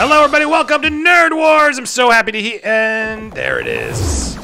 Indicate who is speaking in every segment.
Speaker 1: Hello, everybody. Welcome to Nerd Wars. I'm so happy to hear. And there it is.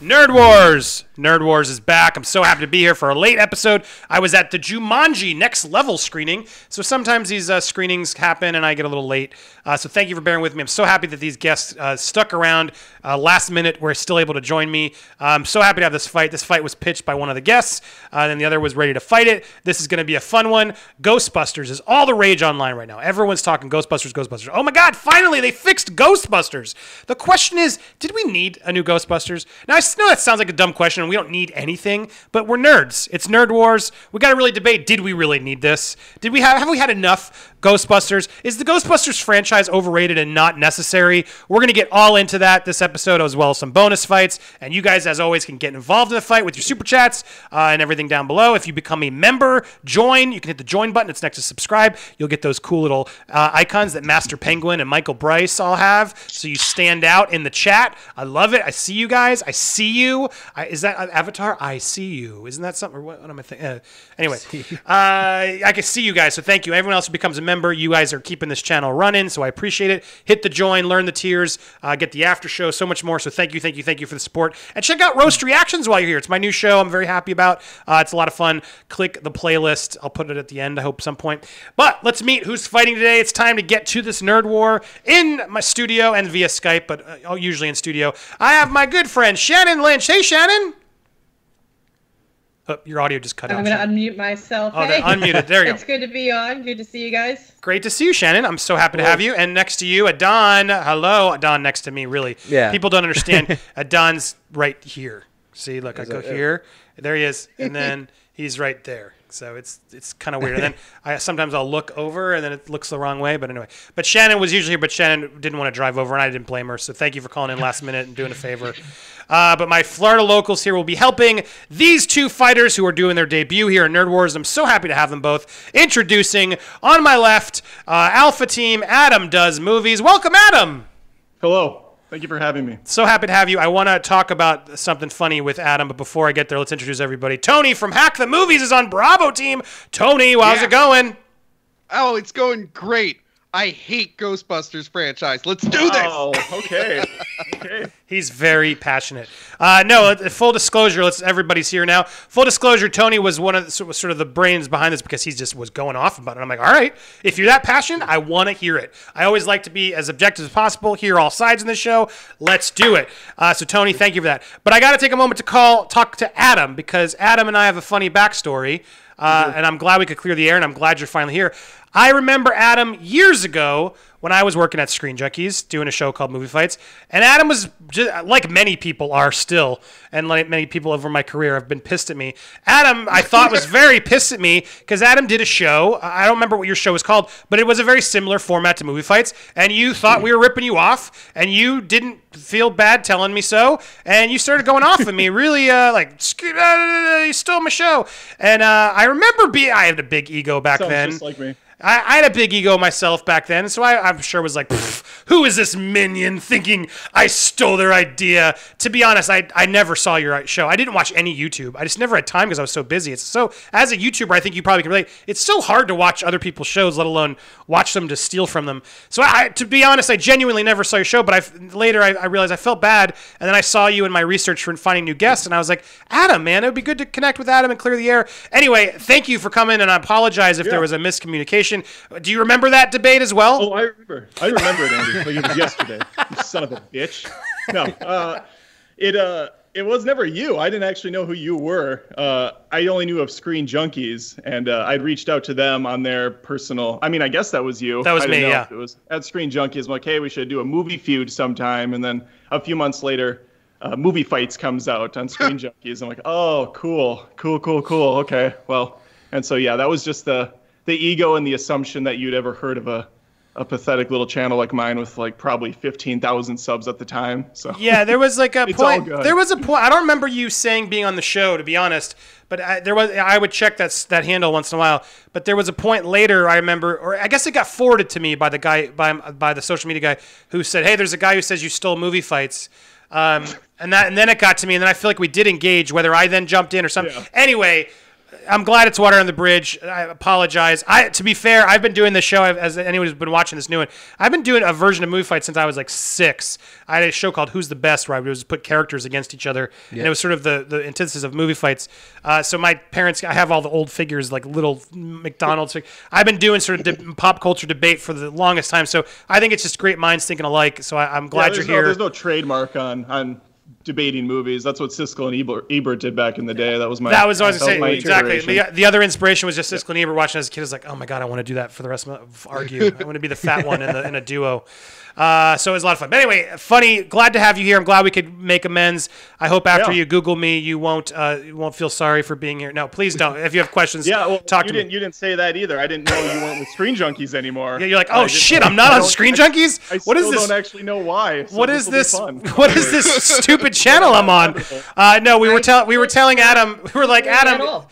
Speaker 1: Nerd Wars. Nerd Wars is back. I'm so happy to be here for a late episode. I was at the Jumanji Next Level screening, so sometimes these uh, screenings happen and I get a little late. Uh, so thank you for bearing with me. I'm so happy that these guests uh, stuck around uh, last minute. Were still able to join me. I'm so happy to have this fight. This fight was pitched by one of the guests, uh, and the other was ready to fight it. This is going to be a fun one. Ghostbusters is all the rage online right now. Everyone's talking Ghostbusters, Ghostbusters. Oh my God! Finally, they fixed Ghostbusters. The question is, did we need a new Ghostbusters? Now I know that sounds like a dumb question, we don't need anything, but we're nerds. It's Nerd Wars. We got to really debate: Did we really need this? Did we have have we had enough Ghostbusters? Is the Ghostbusters franchise overrated and not necessary? We're gonna get all into that this episode, as well as some bonus fights. And you guys, as always, can get involved in the fight with your super chats uh, and everything down below. If you become a member, join. You can hit the join button. It's next to subscribe. You'll get those cool little uh, icons that Master Penguin and Michael Bryce all have, so you stand out in the chat. I love it. I see you guys. I see you. I, is that an avatar? I see you. Isn't that something? Or what, what am I thinking? Uh, anyway, uh, I can see you guys. So thank you. Everyone else who becomes a member, you guys are keeping this channel running. So I appreciate it. Hit the join, learn the tiers, uh, get the after show, so much more. So thank you, thank you, thank you for the support. And check out Roast Reactions while you're here. It's my new show. I'm very happy about. Uh, it's a lot of fun. Click the playlist. I'll put it at the end. I hope some point. But let's meet who's fighting today. It's time to get to this nerd war in my studio and via Skype, but uh, usually in studio. I have my good friend Shannon Lynch. Hey, Shannon. Oh, your audio just cut out.
Speaker 2: I'm
Speaker 1: gonna
Speaker 2: unmute myself.
Speaker 1: Oh,
Speaker 2: hey.
Speaker 1: they're unmuted. There you go.
Speaker 2: it's good to be on. Good to see you guys.
Speaker 1: Great to see you, Shannon. I'm so happy to have you. And next to you, Adon. Hello, Adon. Next to me, really.
Speaker 3: Yeah.
Speaker 1: People don't understand. Adon's right here. See, look, I go
Speaker 3: it- yeah.
Speaker 1: here. There he is, and then he's right there. So it's it's kind of weird. And then I sometimes I'll look over, and then it looks the wrong way. But anyway, but Shannon was usually here, but Shannon didn't want to drive over, and I didn't blame her. So thank you for calling in last minute and doing a favor. Uh, but my Florida locals here will be helping these two fighters who are doing their debut here in Nerd Wars. I'm so happy to have them both. Introducing on my left, uh, Alpha Team Adam does movies. Welcome, Adam.
Speaker 4: Hello. Thank you for having me.
Speaker 1: So happy to have you. I want to talk about something funny with Adam, but before I get there, let's introduce everybody. Tony from Hack the Movies is on Bravo Team. Tony, how's
Speaker 5: Yeah.
Speaker 1: it going?
Speaker 5: Oh, it's going great. I hate Ghostbusters franchise. Let's do this.
Speaker 4: Oh, okay. okay.
Speaker 1: He's very passionate. Uh, no, uh, full disclosure. Let's everybody's here now. Full disclosure. Tony was one of the, sort of the brains behind this because he just was going off about it. I'm like, all right, if you're that passionate, I want to hear it. I always like to be as objective as possible. Hear all sides in the show. Let's do it. Uh, so Tony, thank you for that. But I got to take a moment to call talk to Adam because Adam and I have a funny backstory. Uh, and I'm glad we could clear the air, and I'm glad you're finally here. I remember Adam years ago when I was working at Screen Junkies doing a show called Movie Fights, and Adam was just, like many people are still, and like many people over my career have been pissed at me. Adam, I thought was very pissed at me because Adam did a show. I don't remember what your show was called, but it was a very similar format to Movie Fights, and you thought we were ripping you off, and you didn't feel bad telling me so, and you started going off at me, really uh, like you stole my show, and uh, I remember being I had a big ego back
Speaker 4: Sounds
Speaker 1: then.
Speaker 4: just like me.
Speaker 1: I, I had a big ego myself back then, so I, I'm sure was like, who is this minion thinking I stole their idea? To be honest, I, I never saw your show. I didn't watch any YouTube. I just never had time because I was so busy. It's so as a YouTuber, I think you probably can relate. It's so hard to watch other people's shows, let alone watch them to steal from them. So I, to be honest, I genuinely never saw your show. But I later I, I realized I felt bad, and then I saw you in my research for finding new guests, and I was like, Adam, man, it would be good to connect with Adam and clear the air. Anyway, thank you for coming, and I apologize if there was a miscommunication. Do you remember that debate as well?
Speaker 4: Oh, I remember. I remember it, Andy. Like it was yesterday. You son of a bitch. No, uh, it uh, it was never you. I didn't actually know who you were. Uh, I only knew of Screen Junkies, and uh, I'd reached out to them on their personal. I mean, I guess that was you.
Speaker 1: That was me,
Speaker 4: know
Speaker 1: yeah.
Speaker 4: if It was at Screen Junkies. I'm like, hey, we should do a movie feud sometime, and then a few months later. Uh, movie fights comes out on Screen Junkies. I'm like, oh, cool, cool, cool, cool. Okay, well, and so yeah, that was just the the ego and the assumption that you'd ever heard of a a pathetic little channel like mine with like probably 15,000 subs at the time. So
Speaker 1: Yeah, there was like a point. There was a point. I don't remember you saying being on the show, to be honest. But I, there was. I would check that that handle once in a while. But there was a point later. I remember, or I guess it got forwarded to me by the guy by by the social media guy who said, "Hey, there's a guy who says you stole movie fights." Um, and that and then it got to me, and then I feel like we did engage, whether I then jumped in or something.
Speaker 4: Yeah.
Speaker 1: Anyway. I'm glad it's water on the bridge. I apologize. I, to be fair, I've been doing this show as anyone who's been watching this new one. I've been doing a version of movie fight since I was like six. I had a show called Who's the Best where I would just put characters against each other, and it was sort of the the antithesis of movie fights. Uh, so my parents, I have all the old figures like little McDonald's. I've been doing sort of de- pop culture debate for the longest time. So I think it's just great minds thinking alike. So I, I'm
Speaker 4: Yeah,
Speaker 1: glad you're
Speaker 4: no,
Speaker 1: here.
Speaker 4: There's no trademark on on debating movies. That's what Siskel and Ebert, Ebert did back in the day. That was my.
Speaker 1: That was always I was
Speaker 4: that
Speaker 1: going to
Speaker 4: my
Speaker 1: say. Exactly. The, the other inspiration was just Siskel and Ebert watching as a kid. I was like, oh my God, I want to do that for the rest of my argue. I want to be the fat one in, the, in a duo. Uh, so it was a lot of fun. But anyway, funny. Glad to have you here. I'm glad we could make amends. I hope after
Speaker 4: Yeah.
Speaker 1: you Google me, you won't uh, you won't feel sorry for being here. No, please don't. If you have questions,
Speaker 4: Yeah, well,
Speaker 1: talk
Speaker 4: you
Speaker 1: to
Speaker 4: didn't.
Speaker 1: me.
Speaker 4: You didn't say that either. I didn't know you weren't with Screen Junkies anymore.
Speaker 1: Yeah, you're like, oh shit, I'm not on Screen Junkies.
Speaker 4: I
Speaker 1: what is
Speaker 4: still
Speaker 1: this?
Speaker 4: don't actually know why. so
Speaker 1: what
Speaker 4: this
Speaker 1: is
Speaker 4: will be
Speaker 1: this?
Speaker 4: fun.
Speaker 1: What is this stupid channel I'm on? Uh, no, we were telling we were telling Adam. We were like
Speaker 2: At
Speaker 1: Adam.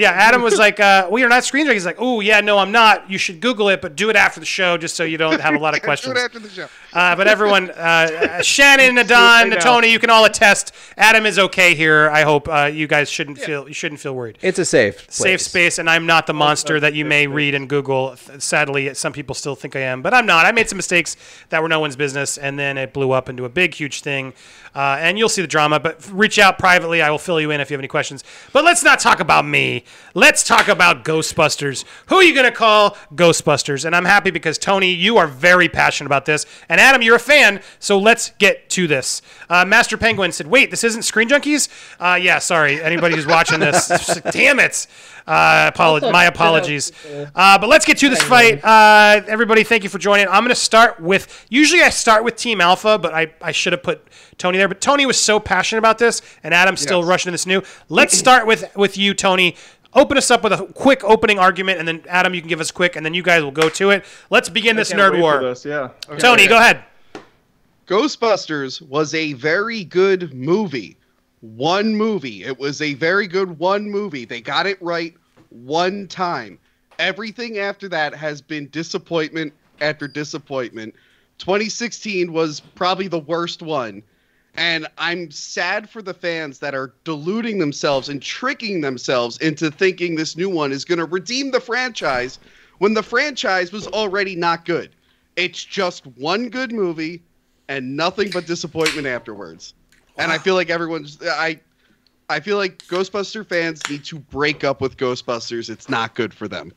Speaker 2: All. Just
Speaker 1: Yeah, Adam was like, uh, "Well, you're not screen junkie." He's like, "Oh, yeah, no, I'm not. You should Google it, but do it after the show, just so you don't have a lot of questions."
Speaker 5: Do
Speaker 1: questions."
Speaker 5: it after the show.
Speaker 1: Uh, but everyone, uh, Shannon, Adon,
Speaker 4: now.
Speaker 1: Tony, you can all attest. Adam is okay here. I hope uh, you guys shouldn't feel you shouldn't feel worried.
Speaker 3: It's a safe
Speaker 1: Safe space, and I'm not the monster that you may read and Google. Sadly, some people still think I am, but I'm not. I made some mistakes that were no one's business, and then it blew up into a big, huge thing. Uh, and you'll see the drama. But reach out privately. I will fill you in if you have any questions. But let's not talk about me. Let's talk about Ghostbusters. Who are you going to call Ghostbusters? And I'm happy because Tony, you are very passionate about this, and Adam, you're a fan. So let's get to this. Uh, Master Penguin said, "Wait, this isn't Screen Junkies." Uh, yeah, sorry. Anybody who's watching this, damn it. Uh, my apologies. Uh, but let's get to this fight. Uh, everybody, thank you for joining. I'm going to start with. Usually, I start with Team Alpha, but I, I should have put Tony there. But Tony was so passionate about this, and Adam's still
Speaker 5: Yes.
Speaker 1: rushing to this new. Let's start with with you, Tony. Open us up with a quick opening argument, and then Adam, you can give us quick, and then you guys will go to it. Let's begin this
Speaker 4: Can't
Speaker 1: nerd
Speaker 4: wait for
Speaker 1: war.
Speaker 4: This, yeah.
Speaker 1: Tony, go ahead.
Speaker 5: Ghostbusters was a very good movie. One movie. It was a very good one movie. They got it right one time. Everything after that has been disappointment after disappointment. 2016 was probably the worst one. And I'm sad for the fans that are deluding themselves and tricking themselves into thinking this new one is going to redeem the franchise when the franchise was already not good. It's just one good movie and nothing but disappointment afterwards. And I feel like everyone's I I feel like Ghostbuster fans need to break up with Ghostbusters. It's not good for them.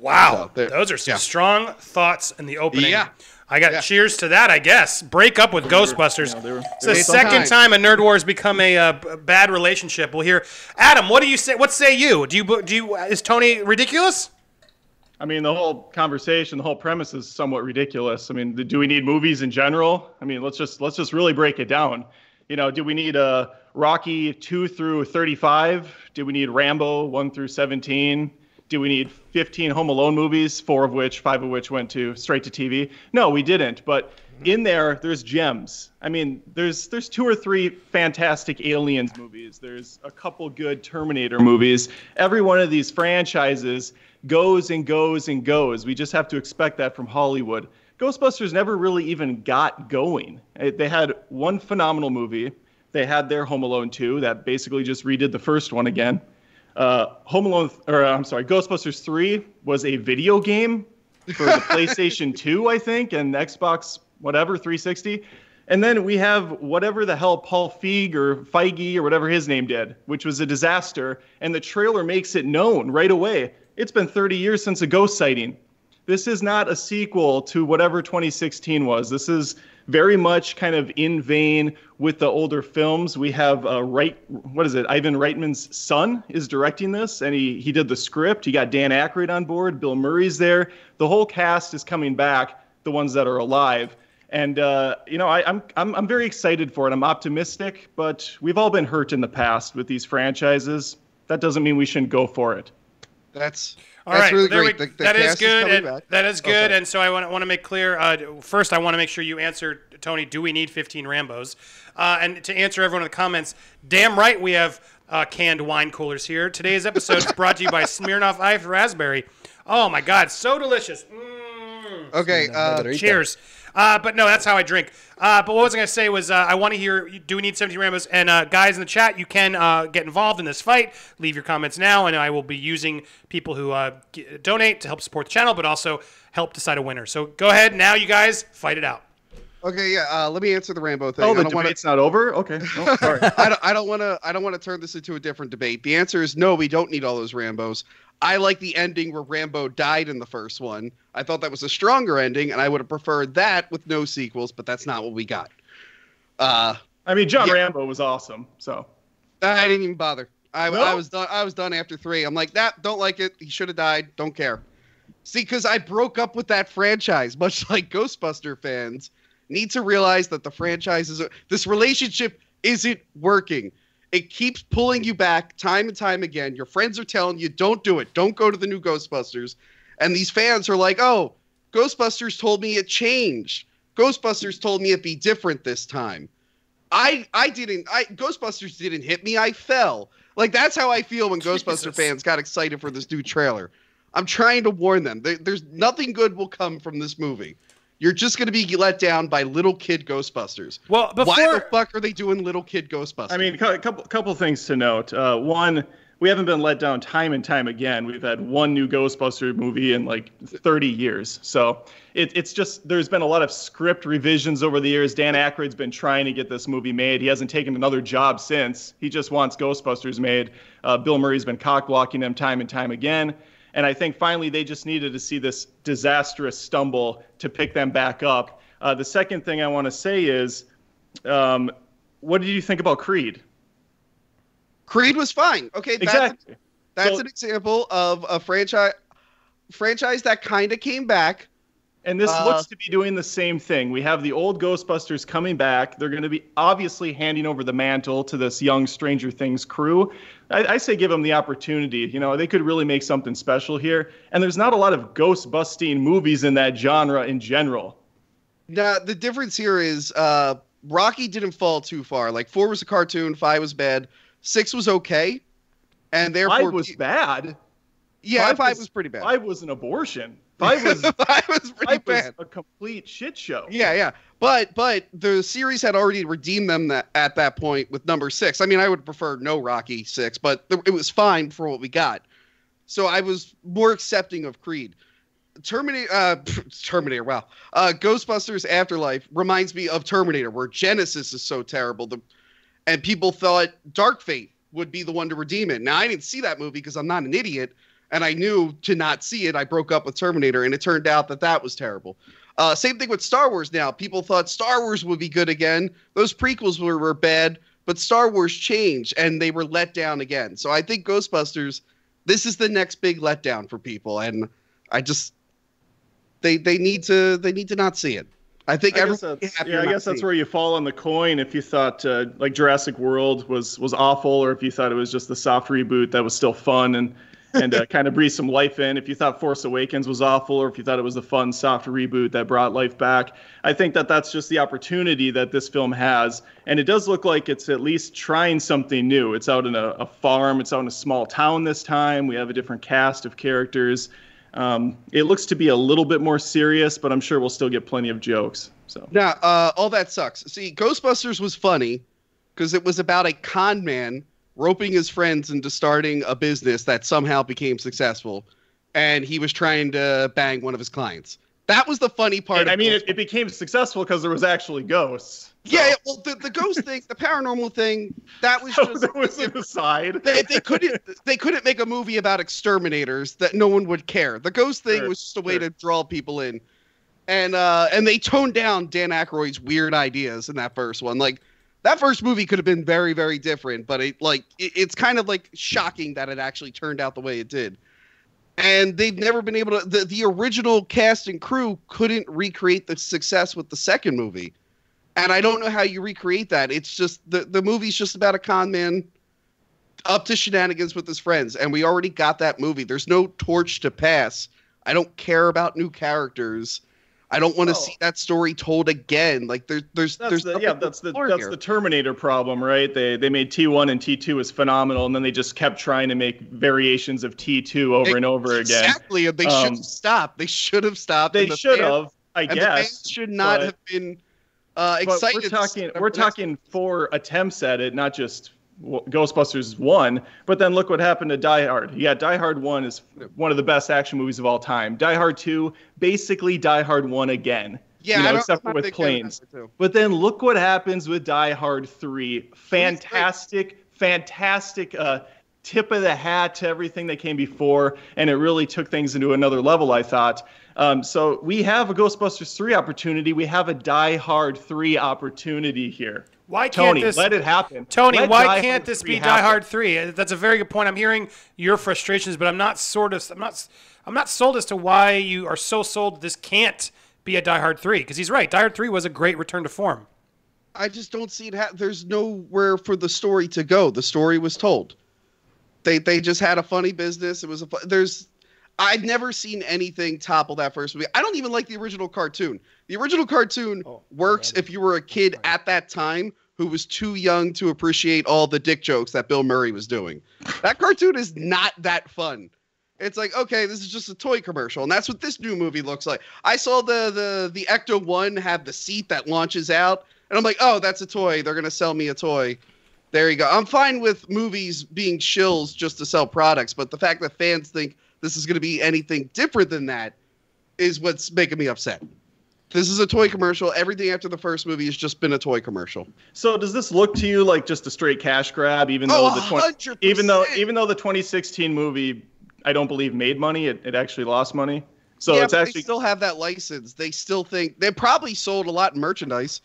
Speaker 1: Wow,
Speaker 5: So,
Speaker 1: those are some
Speaker 5: yeah.
Speaker 1: strong thoughts in the opening.
Speaker 5: Yeah.
Speaker 1: I got
Speaker 5: Yeah.
Speaker 1: cheers to that, I guess. Break up with Ghostbusters.
Speaker 4: yeah, they were-
Speaker 1: it's the second
Speaker 5: sometime.
Speaker 1: time a nerd war has become a uh, bad relationship. We'll hear Adam. What do you say? What say you? Do you do you is Tony ridiculous?
Speaker 4: I mean, the whole conversation, the whole premise is somewhat ridiculous. I mean, the- do we need movies in general? I mean, let's just let's just really break it down. You know, do we need a Rocky two through thirty-five? Do we need Rambo one through seventeen? Do we need fifteen Home Alone movies, four of which, five of which went to straight to TV? No, we didn't. But mm-hmm. in there, there's gems. I mean, there's there's two or three fantastic Aliens movies. There's a couple good Terminator movies. Every one of these franchises goes and goes and goes. We just have to expect that from Hollywood. Ghostbusters never really even got going. They had one phenomenal movie. They had their Home Alone 2 that basically just redid the first one again. Uh, Home Alone, or I'm sorry, Ghostbusters 3 was a video game for the PlayStation 2, I think, and Xbox, whatever, 360. And then we have whatever the hell Paul Feig or Feige or whatever his name did, which was a disaster. And the trailer makes it known right away. It's been 30 years since a ghost sighting. This is not a sequel to whatever 2016 was. This is very much kind of in vein with the older films. We have uh, right, what is it? Ivan Reitman's son is directing this, and he he did the script. He got Dan Aykroyd on board. Bill Murray's there. The whole cast is coming back. The ones that are alive. And uh, you know, I, I'm I'm I'm very excited for it. I'm optimistic, but we've all been hurt in the past with these franchises. That doesn't mean we shouldn't go for it.
Speaker 5: That's
Speaker 1: All
Speaker 5: that's
Speaker 1: right,
Speaker 5: really
Speaker 1: there
Speaker 5: great.
Speaker 1: we-
Speaker 5: The- the
Speaker 1: that is good.
Speaker 5: coming
Speaker 1: and- that is
Speaker 5: Oh,
Speaker 1: good. and so I want, want to make clear. Uh, first, I want to make sure you answer Tony. Do we need 15 Rambo's? Uh, and to answer everyone in the comments, damn right we have uh, canned wine coolers here. Today's episode is brought to you by Smirnoff Ice Raspberry. Oh my God, so delicious. Mm.
Speaker 5: Okay, uh,
Speaker 1: Cheers. Uh, but no, that's how I drink. Uh, but what was I going to say was uh, I want to hear. Do we need 17 Rambos? And uh, guys in the chat, you can uh, get involved in this fight. Leave your comments now, and I will be using people who uh, g- donate to help support the channel, but also help decide a winner. So go ahead now, you guys, fight it out.
Speaker 5: Okay, yeah. Uh, let me answer the Rambo thing.
Speaker 4: Oh,
Speaker 5: I
Speaker 4: the
Speaker 5: don't wanna-
Speaker 4: debate's not over. Okay. Oh, sorry.
Speaker 5: I don't want to. I don't want to turn this into a different debate. The answer is no. We don't need all those Rambo's. I like the ending where Rambo died in the first one. I thought that was a stronger ending, and I would have preferred that with no sequels. But that's not what we got. Uh,
Speaker 4: I mean, John
Speaker 5: Yeah.
Speaker 4: Rambo was awesome. So
Speaker 5: I didn't even bother. I,
Speaker 4: No?
Speaker 5: I was done. I was done after three. I'm like that. Don't like it. He should have died. Don't care. See, because I broke up with that franchise, much like Ghostbuster fans need to realize that the franchise is this relationship isn't working. It keeps pulling you back time and time again. Your friends are telling you, "Don't do it. Don't go to the new Ghostbusters," and these fans are like, "Oh, Ghostbusters told me it changed. Ghostbusters told me it'd be different this time." I I didn't. I Ghostbusters didn't hit me. I fell. Like that's how I feel when Ghostbuster fans got excited for this new trailer. I'm trying to warn them. There, there's nothing good will come from this movie. You're just going to be let down by little kid Ghostbusters.
Speaker 1: Well, before
Speaker 5: Why the fuck are they doing little kid Ghostbusters?
Speaker 4: I mean, a couple couple things to note. Uh, one, we haven't been let down time and time again. We've had one new Ghostbuster movie in like 30 years. So it, it's just there's been a lot of script revisions over the years. Dan Aykroyd's been trying to get this movie made. He hasn't taken another job since. He just wants Ghostbusters made. Uh, Bill Murray's been cock blocking him time and time again. And I think finally they just needed to see this disastrous stumble to pick them back up. Uh, the second thing I want to say is, um, what did you think about Creed?
Speaker 5: Creed was fine. Okay, that's,
Speaker 4: Exactly.
Speaker 5: that's
Speaker 4: So-
Speaker 5: an example of a franchise franchise that kind of came back.
Speaker 4: And this
Speaker 5: Uh,
Speaker 4: looks to be doing the same thing. We have the old Ghostbusters coming back. They're going to be obviously handing over the mantle to this young Stranger Things crew. I, I say give them the opportunity. You know, they could really make something special here. And there's not a lot of ghost busting movies in that genre in general.
Speaker 5: Now the difference here is uh, Rocky didn't fall too far. Like four was a cartoon, five was bad, six was okay, and therefore
Speaker 4: Five was bad.
Speaker 5: yeah,
Speaker 4: five
Speaker 5: five,
Speaker 4: was-
Speaker 5: was, pretty bad.
Speaker 4: Five was an abortion. Five was,
Speaker 5: five was pretty
Speaker 4: five was a complete shit show.
Speaker 5: Yeah, yeah. But but the series had already redeemed them that, at that point with number six. I mean, I would prefer no Rocky six, but th- it was fine for what we got. So I was more accepting of Creed. Terminator, uh, Terminator. Wow. Uh, Ghostbusters Afterlife reminds me of Terminator, where Genisys is so terrible, the, and people thought Dark Fate would be the one to redeem it. Now I didn't see that movie because I'm not an idiot, and I knew to not see it. I broke up with Terminator, and it turned out that that was terrible. Uh, same thing with Star Wars now. People thought Star Wars would be good again. Those prequels were, were bad, but Star Wars changed and they were let down again. So I think Ghostbusters, this is the next big letdown for people. And I just they they need to they need to not see it. I think
Speaker 4: I guess that's, yeah, I guess that's where you fall on the coin if you thought uh, like Jurassic World was was awful, or if you thought it was just the soft reboot that was still fun and and uh, kind of breathe some life in. If you thought Force Awakens was awful, or if you thought it was a fun soft reboot that brought life back, I think that that's just the opportunity that this film has, and it does look like it's at least trying something new. It's out in a, a farm, it's out in a small town this time. We have a different cast of characters. Um, it looks to be a little bit more serious, but I'm sure we'll still get plenty of jokes. So.
Speaker 5: Now, uh, all that sucks. See, Ghostbusters was funny because it was about a con man roping his friends into starting a business that somehow became successful, and he was trying to bang one of his clients. That was the funny part.
Speaker 4: I mean, it, it became successful because there was actually ghosts.
Speaker 5: yeah, yeah, well, the, the ghost thing, the paranormal thing, that was
Speaker 4: So
Speaker 5: just
Speaker 4: that was an aside.
Speaker 5: they, they couldn't they couldn't make a movie about exterminators that no one would care. The ghost thing
Speaker 4: Sure,
Speaker 5: was just a way
Speaker 4: sure.
Speaker 5: to draw people in, and uh, and they toned down Dan Aykroyd's weird ideas in that first one. Like that first movie could have been very very different, but it like it, it's kind of like shocking that it actually turned out the way it did. And they've never been able to. The, the original cast and crew couldn't recreate the success with the second movie, and I don't know how you recreate that. It's just the the movie's just about a con man up to shenanigans with his friends, and we already got that movie. There's no torch to pass. I don't care about new characters. I don't want to
Speaker 4: Oh.
Speaker 5: see that story told again. Like there's there's
Speaker 4: That's
Speaker 5: there's
Speaker 4: the, yeah, that's the that's
Speaker 5: here.
Speaker 4: the Terminator problem, right? They they made T1 and T2 is phenomenal, and then they just kept trying to make variations of T2 over and over again.
Speaker 5: Exactly, and they
Speaker 4: Um,
Speaker 5: should have stopped. They should have stopped.
Speaker 4: They
Speaker 5: the
Speaker 4: should have. I
Speaker 5: and the
Speaker 4: guess,
Speaker 5: fans should not
Speaker 4: but-
Speaker 5: have been uh, excited.
Speaker 4: we're talking we're talking four attempts at it, not just Ghostbusters one. But then look what happened to Die Hard. Yeah, Die Hard one is one of the best action movies of all time. Die Hard two, basically Die Hard one again.
Speaker 5: Yeah,
Speaker 4: you know, except
Speaker 5: I'm
Speaker 4: for
Speaker 5: not
Speaker 4: with
Speaker 5: a big fan of
Speaker 4: planes. But then look what happens with Die Hard 3. Fantastic, fantastic uh, tip of the hat to everything that came before, and it really took things into another level, I thought. Um, so we have a Ghostbusters 3 opportunity. We have a Die Hard 3 opportunity here.
Speaker 1: Why can't
Speaker 4: Tony,
Speaker 1: this
Speaker 4: let it happen.
Speaker 1: Tony,
Speaker 4: Let
Speaker 1: why
Speaker 4: Die
Speaker 1: can't
Speaker 4: Hard
Speaker 1: this
Speaker 4: 3
Speaker 1: be Die. Hard Three? Uh, That's a very good point. I'm hearing your frustrations, but I'm not sort of. I'm not. I'm not sold as to why you are so sold this can't be a Die Hard Three. Because he's right. Die Hard Three was a great return to form.
Speaker 5: I just don't see it. Ha- There's nowhere for the story to go. The story was told. They they just had a funny business. It was a fu- there's. I've never seen anything topple that first movie. I don't even like the original cartoon. The original cartoon oh, works if you were a kid at that time who was too young to appreciate all the dick jokes that Bill Murray was doing. That cartoon is not that fun. It's like, okay, this is just a toy commercial, and that's what this new movie looks like. I saw the the the Ecto One have the seat that launches out, and I'm like, oh, that's a toy. They're gonna sell me a toy. There you go. I'm fine with movies being shills just to sell products, but the fact that fans think this is gonna be anything different than that is what's making me upset. This is a toy commercial. Everything after the first movie has just been a toy commercial.
Speaker 4: So does this look to you like just a straight cash grab, even
Speaker 5: Oh,
Speaker 4: though the 20, even though even though the 2016 movie, I don't believe made money, it, it actually lost money. So
Speaker 5: yeah,
Speaker 4: it's actually
Speaker 5: they still have that license. They still think they probably sold a lot in merchandise.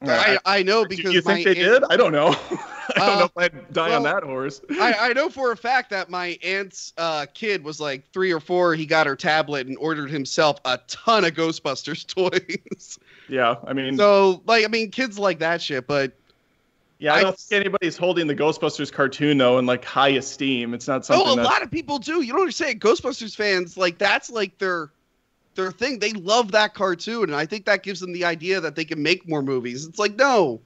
Speaker 5: I, I know
Speaker 4: Do
Speaker 5: because
Speaker 4: you think they
Speaker 5: aunt-
Speaker 4: did? I don't know. I don't
Speaker 5: Uh,
Speaker 4: know if I'd die on that horse.
Speaker 5: I, I know for a fact that my aunt's uh, kid was like three or four. He got her tablet and ordered himself a ton of Ghostbusters toys.
Speaker 4: Yeah, I mean,
Speaker 5: so, like, I mean, kids like that shit. But
Speaker 4: yeah, I
Speaker 5: I-
Speaker 4: don't think anybody's holding the Ghostbusters cartoon though in like high esteem. It's not something
Speaker 5: oh, a
Speaker 4: that
Speaker 5: lot of people do. You don't understand. Ghostbusters fans like that's like their their thing. They love that cartoon, and I think that gives them the idea that they can make more movies. It's like no,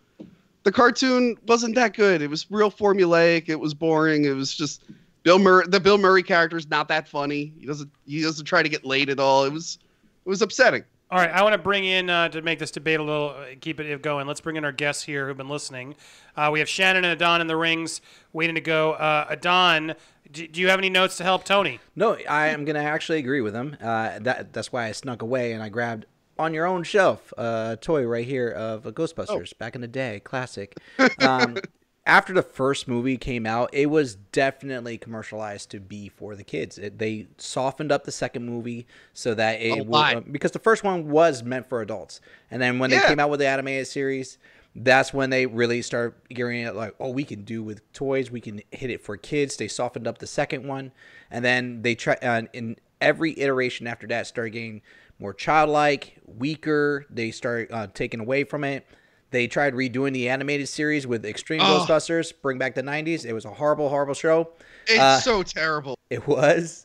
Speaker 5: the cartoon wasn't that good. It was real formulaic. It was boring. It was just Bill Murray. The Bill Murray character is not that funny. He doesn't he doesn't try to get laid at all. It was it was upsetting.
Speaker 1: All right, I want to bring in uh, to make this debate a little, uh, keep it going. Let's bring in our guests here who've been listening. Uh, we have Shannon and Adon in the rings, waiting to go. Uh, Adon, do, do you have any notes to help Tony?
Speaker 3: No, I am going to actually agree with him. Uh, that that's why I snuck away and I grabbed on your own shelf a toy right here of a Ghostbusters back in the day, classic. Um, after the first movie came out, it was definitely commercialized to be for the kids. It, they softened up the second movie so that it
Speaker 5: A
Speaker 3: would, uh, because the first one was meant for adults, and then when they came out with the animated series. That's when they really start gearing it like, oh, we can do with toys. We can hit it for kids. They softened up the second one, and then they try. Uh, in every iteration after that, started getting more childlike, weaker. They start uh, taking away from it. They tried redoing the animated series with Extreme
Speaker 5: Oh.
Speaker 3: Ghostbusters, bring back the '90s. It was a horrible, horrible show.
Speaker 5: It's
Speaker 3: Uh,
Speaker 5: so terrible.
Speaker 3: It was.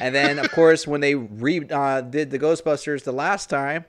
Speaker 3: And then, of course, when they re uh, did the Ghostbusters the last time,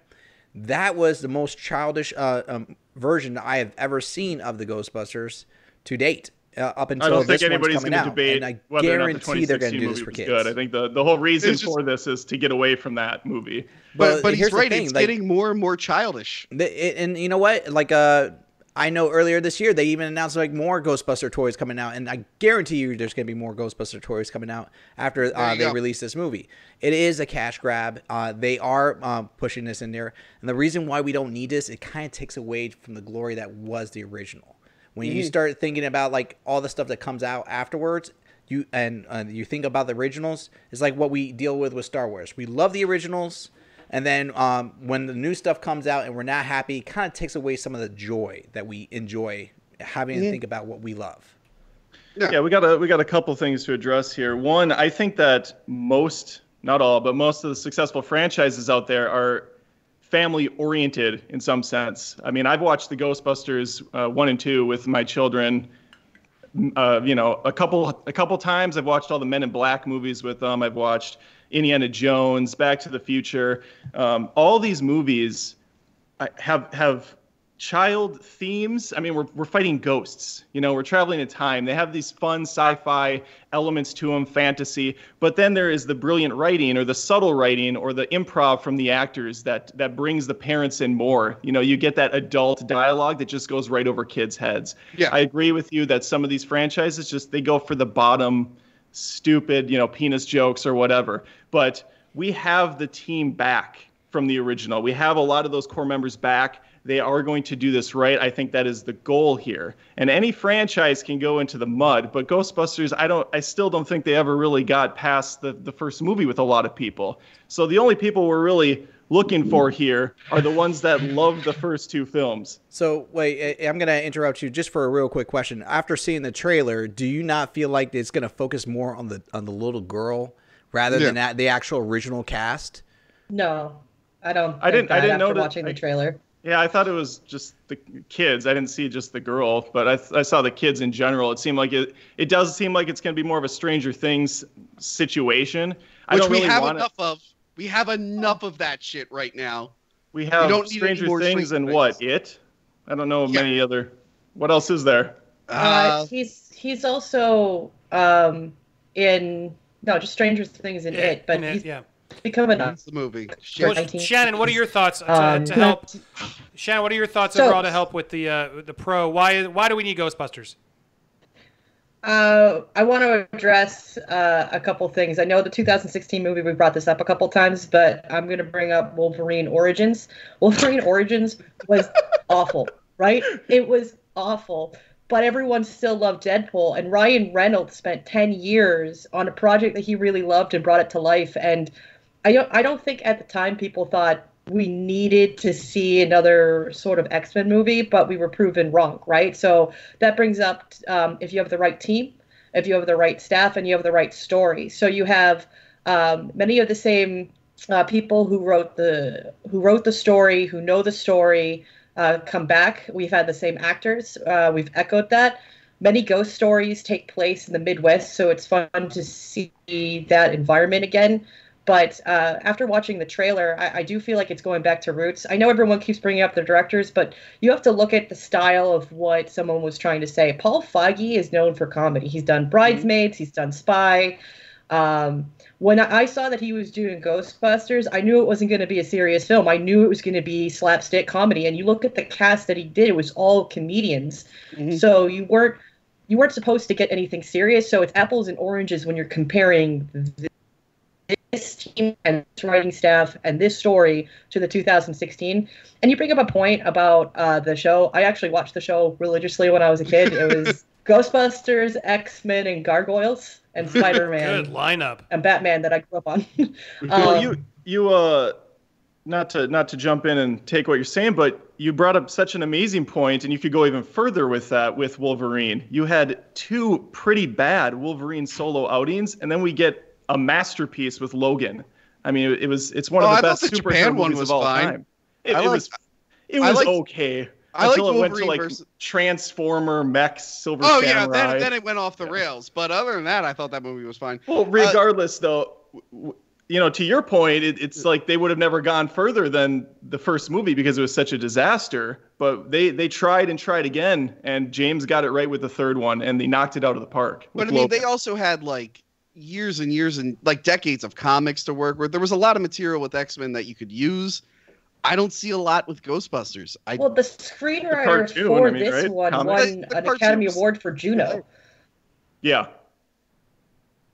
Speaker 3: that was the most childish uh, um, version I have ever seen of the Ghostbusters to date. Uh, up until
Speaker 4: I don't think
Speaker 3: this one's
Speaker 4: anybody's
Speaker 3: coming
Speaker 4: going to
Speaker 3: out,
Speaker 4: debate
Speaker 3: and I
Speaker 4: whether or not the
Speaker 3: guarantee they're going
Speaker 4: 2016
Speaker 3: to do
Speaker 4: movie
Speaker 3: this for
Speaker 4: was
Speaker 3: kids.
Speaker 4: good. I think the, the whole reason
Speaker 5: just-
Speaker 4: for this is to get away from that movie.
Speaker 5: But
Speaker 3: Well,
Speaker 5: but
Speaker 3: here's
Speaker 5: he's
Speaker 3: the
Speaker 5: right.
Speaker 3: thing,
Speaker 5: it's
Speaker 3: like-
Speaker 5: getting more and more childish.
Speaker 3: The- it- and you know what? Like, uh, I know earlier this year they even announced like more Ghostbuster toys coming out, and I guarantee you there's going to be more Ghostbuster toys coming out after uh, they
Speaker 5: go.
Speaker 3: release this movie. It is a cash grab. Uh, they are uh, pushing this in there, and the reason why we don't need this, it kind of takes away from the glory that was the original. When you start thinking about like all the stuff that comes out afterwards, you and uh, you think about the originals, it's like what we deal with with Star Wars. We love the originals. And then um, when the new stuff comes out and we're not happy, it kind of takes away some of the joy that we enjoy having to think about what we love.
Speaker 4: Yeah, we got a we got a couple things to address here. One, I think that most, not all, but most of the successful franchises out there are family oriented in some sense. I mean, I've watched the Ghostbusters uh, one and two with my children. Uh, you know, a couple a couple times. I've watched all the Men in Black movies with them. I've watched Indiana Jones, Back to the Future. Um, all these movies have have child themes. I mean, we're, we're fighting ghosts. You know, we're traveling in time. They have these fun sci-fi elements to them, fantasy. But then there is the brilliant writing, or the subtle writing, or the improv from the actors that that brings the parents in more. You know, you get that adult dialogue that just goes right over kids' heads.
Speaker 5: Yeah.
Speaker 4: I agree with you that some of these franchises just they go for the bottom, stupid, you know, penis jokes or whatever. But we have the team back from the original. We have a lot of those core members back. They are going to do this right. I think that is the goal here. And any franchise can go into the mud, but Ghostbusters, I don't I still don't think they ever really got past the, the first movie with a lot of people. So the only people we're really looking for here are the ones that love the first two films.
Speaker 3: So wait, I- I'm gonna interrupt you just for a real quick question. After seeing the trailer, do you not feel like it's gonna focus more on the on the little girl rather than
Speaker 5: Yeah.
Speaker 3: that, the actual original cast?
Speaker 2: No, I don't.
Speaker 4: I didn't-
Speaker 2: think
Speaker 4: I didn't
Speaker 2: after
Speaker 4: notice-
Speaker 2: watching
Speaker 4: I-
Speaker 2: the trailer.
Speaker 4: Yeah, I thought it was just the kids. I didn't see just the girl, but I, I saw the kids in general. It seemed like it. It does seem like it's going to be more of a Stranger Things situation. I
Speaker 5: Which
Speaker 4: don't
Speaker 5: we
Speaker 4: really
Speaker 5: have
Speaker 4: want
Speaker 5: enough of. We have enough of that shit right now.
Speaker 4: We have
Speaker 5: don't need any
Speaker 4: Stranger
Speaker 5: more
Speaker 4: Things
Speaker 5: Stranger
Speaker 4: and what? It? I don't know of
Speaker 5: Yeah.
Speaker 4: many other. What else is there?
Speaker 2: Uh,
Speaker 5: Uh,
Speaker 2: he's he's also um, in no, just Stranger Things in it, but
Speaker 1: in it,
Speaker 2: he's
Speaker 1: yeah.
Speaker 2: Become a
Speaker 5: that's the movie.
Speaker 1: Well, Shannon, what are your thoughts to,
Speaker 2: Um,
Speaker 1: to help? Shannon, what are your thoughts
Speaker 2: So-
Speaker 1: overall to help with the uh, the pro? Why why do we need Ghostbusters?
Speaker 2: Uh, I want to address uh, a couple things. I know the 2016 movie, we brought this up a couple times, but I'm going to bring up Wolverine Origins. Wolverine Origins was awful, right? It was awful, but everyone still loved Deadpool. And Ryan Reynolds spent 10 years on a project that he really loved and brought it to life. And I don't, I don't think at the time people thought we needed to see another sort of X Men movie, but we were proven wrong, right? So that brings up um, if you have the right team, if you have the right staff, and you have the right story. So you have um, many of the same uh, people who wrote the who wrote the story, who know the story, uh, come back. We've had the same actors. Uh, we've echoed that. Many ghost stories take place in the Midwest, so it's fun to see that environment again. But uh, after watching the trailer, I, I do feel like it's going back to roots. I know everyone keeps bringing up the directors, but you have to look at the style of what someone was trying to say. Paul Feige is known for comedy. He's done Bridesmaids, he's done Spy. Um, when I saw that he was doing Ghostbusters, I knew it wasn't going to be a serious film. I knew it was going to be slapstick comedy. And you look at the cast that he did; it was all comedians.
Speaker 5: Mhm.
Speaker 2: So you weren't you weren't supposed to get anything serious. So it's apples and oranges when you're comparing this team and this writing staff and this story to the 2016. And you bring up a point about uh, the show. I actually watched the show religiously when I was a kid. It was Ghostbusters, X Men, and Gargoyles, and Spider
Speaker 1: Good
Speaker 2: Man
Speaker 1: lineup.
Speaker 2: and Batman that I grew up on.
Speaker 4: well,
Speaker 2: Um,
Speaker 4: you you uh, not to not to jump in and take what you're saying, but you brought up such an amazing point, and you could go even further with that with Wolverine. You had two pretty bad Wolverine solo outings, and then we get a masterpiece with Logan. I mean, it, it was it's one
Speaker 5: Oh,
Speaker 4: of
Speaker 5: I
Speaker 4: the
Speaker 5: thought
Speaker 4: best
Speaker 5: the
Speaker 4: superhero
Speaker 5: Japan one
Speaker 4: movies
Speaker 5: was
Speaker 4: of all
Speaker 5: fine.
Speaker 4: time. It,
Speaker 5: I
Speaker 4: it was it
Speaker 5: I
Speaker 4: was
Speaker 5: liked-
Speaker 4: okay.
Speaker 5: I
Speaker 4: until it went to like
Speaker 5: versus-
Speaker 4: Transformer, Mech, Silver
Speaker 5: Oh yeah, then, then it went off the rails. But other than that, I thought that movie was fine.
Speaker 4: Well, uh, regardless, though, w- w- you know, to your point, it, it's like they would have never gone further than the first movie because it was such a disaster. But they they tried and tried again, and James got it right with the third one, and they knocked it out of the park.
Speaker 5: But I mean,
Speaker 4: Logan.
Speaker 5: they also had like years and years and like decades of comics to work with. There was a lot of material with X Men that you could use. I don't see a lot with Ghostbusters. I
Speaker 2: well, the screenwriter
Speaker 4: cartoon,
Speaker 2: for
Speaker 4: I mean,
Speaker 2: this
Speaker 4: right?
Speaker 2: one
Speaker 4: Comic?
Speaker 2: won
Speaker 5: The- the
Speaker 2: an Academy. Award for Juno.
Speaker 4: yeah,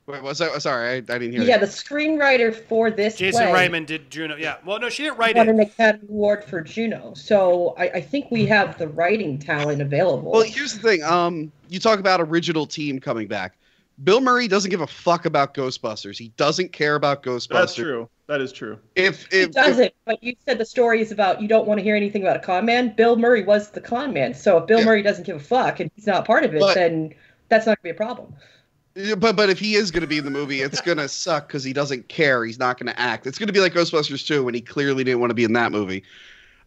Speaker 5: wait, was that? Sorry, I, I didn't hear.
Speaker 2: Yeah,
Speaker 5: that.
Speaker 2: the screenwriter for this
Speaker 1: Jason
Speaker 2: play
Speaker 1: Reitman did Juno. Yeah. Well, no, she didn't write
Speaker 2: won
Speaker 1: it.
Speaker 2: an Academy Award for Juno. So I, I think we have the writing talent available.
Speaker 5: Well, here's the thing. Um, you talk about original team coming back. Bill Murray doesn't give a fuck about Ghostbusters. He doesn't care about Ghostbusters.
Speaker 4: that's true. That is true.
Speaker 5: If
Speaker 2: he
Speaker 5: if, if
Speaker 2: doesn't, but you said the story is about you don't want to hear anything about a con man. Bill Murray was the con man. So if Bill
Speaker 5: Yeah.
Speaker 2: Murray doesn't give a fuck and he's not part of it,
Speaker 5: But-
Speaker 2: then that's not going to be a problem.
Speaker 5: But but if he is going to be in the movie, it's going to suck because he doesn't care. He's not going to act. It's going to be like Ghostbusters 2 when he clearly didn't want to be in that movie.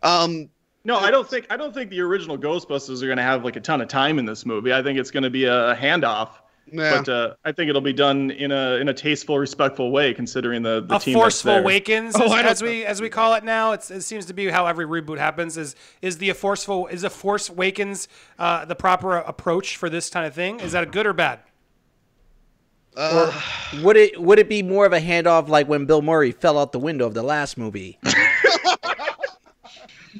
Speaker 5: Um,
Speaker 4: No, I don't think I don't think the original Ghostbusters are going to have like a ton of time in this movie. I think it's going to be a handoff.
Speaker 5: Yeah.
Speaker 4: But uh, I think it'll be done in a in a tasteful, respectful way, considering the the
Speaker 1: a
Speaker 4: team
Speaker 1: forceful
Speaker 4: that's there.
Speaker 1: awakens,
Speaker 5: Oh,
Speaker 1: as, as we as we call it now. It's, it seems to be how every reboot happens. Is is the a forceful is a force awakens uh, the proper approach for this kind of thing? Is that a good or bad?
Speaker 5: Uh,
Speaker 3: Would it would it be more of a handoff like when Bill Murray fell out the window of the last movie?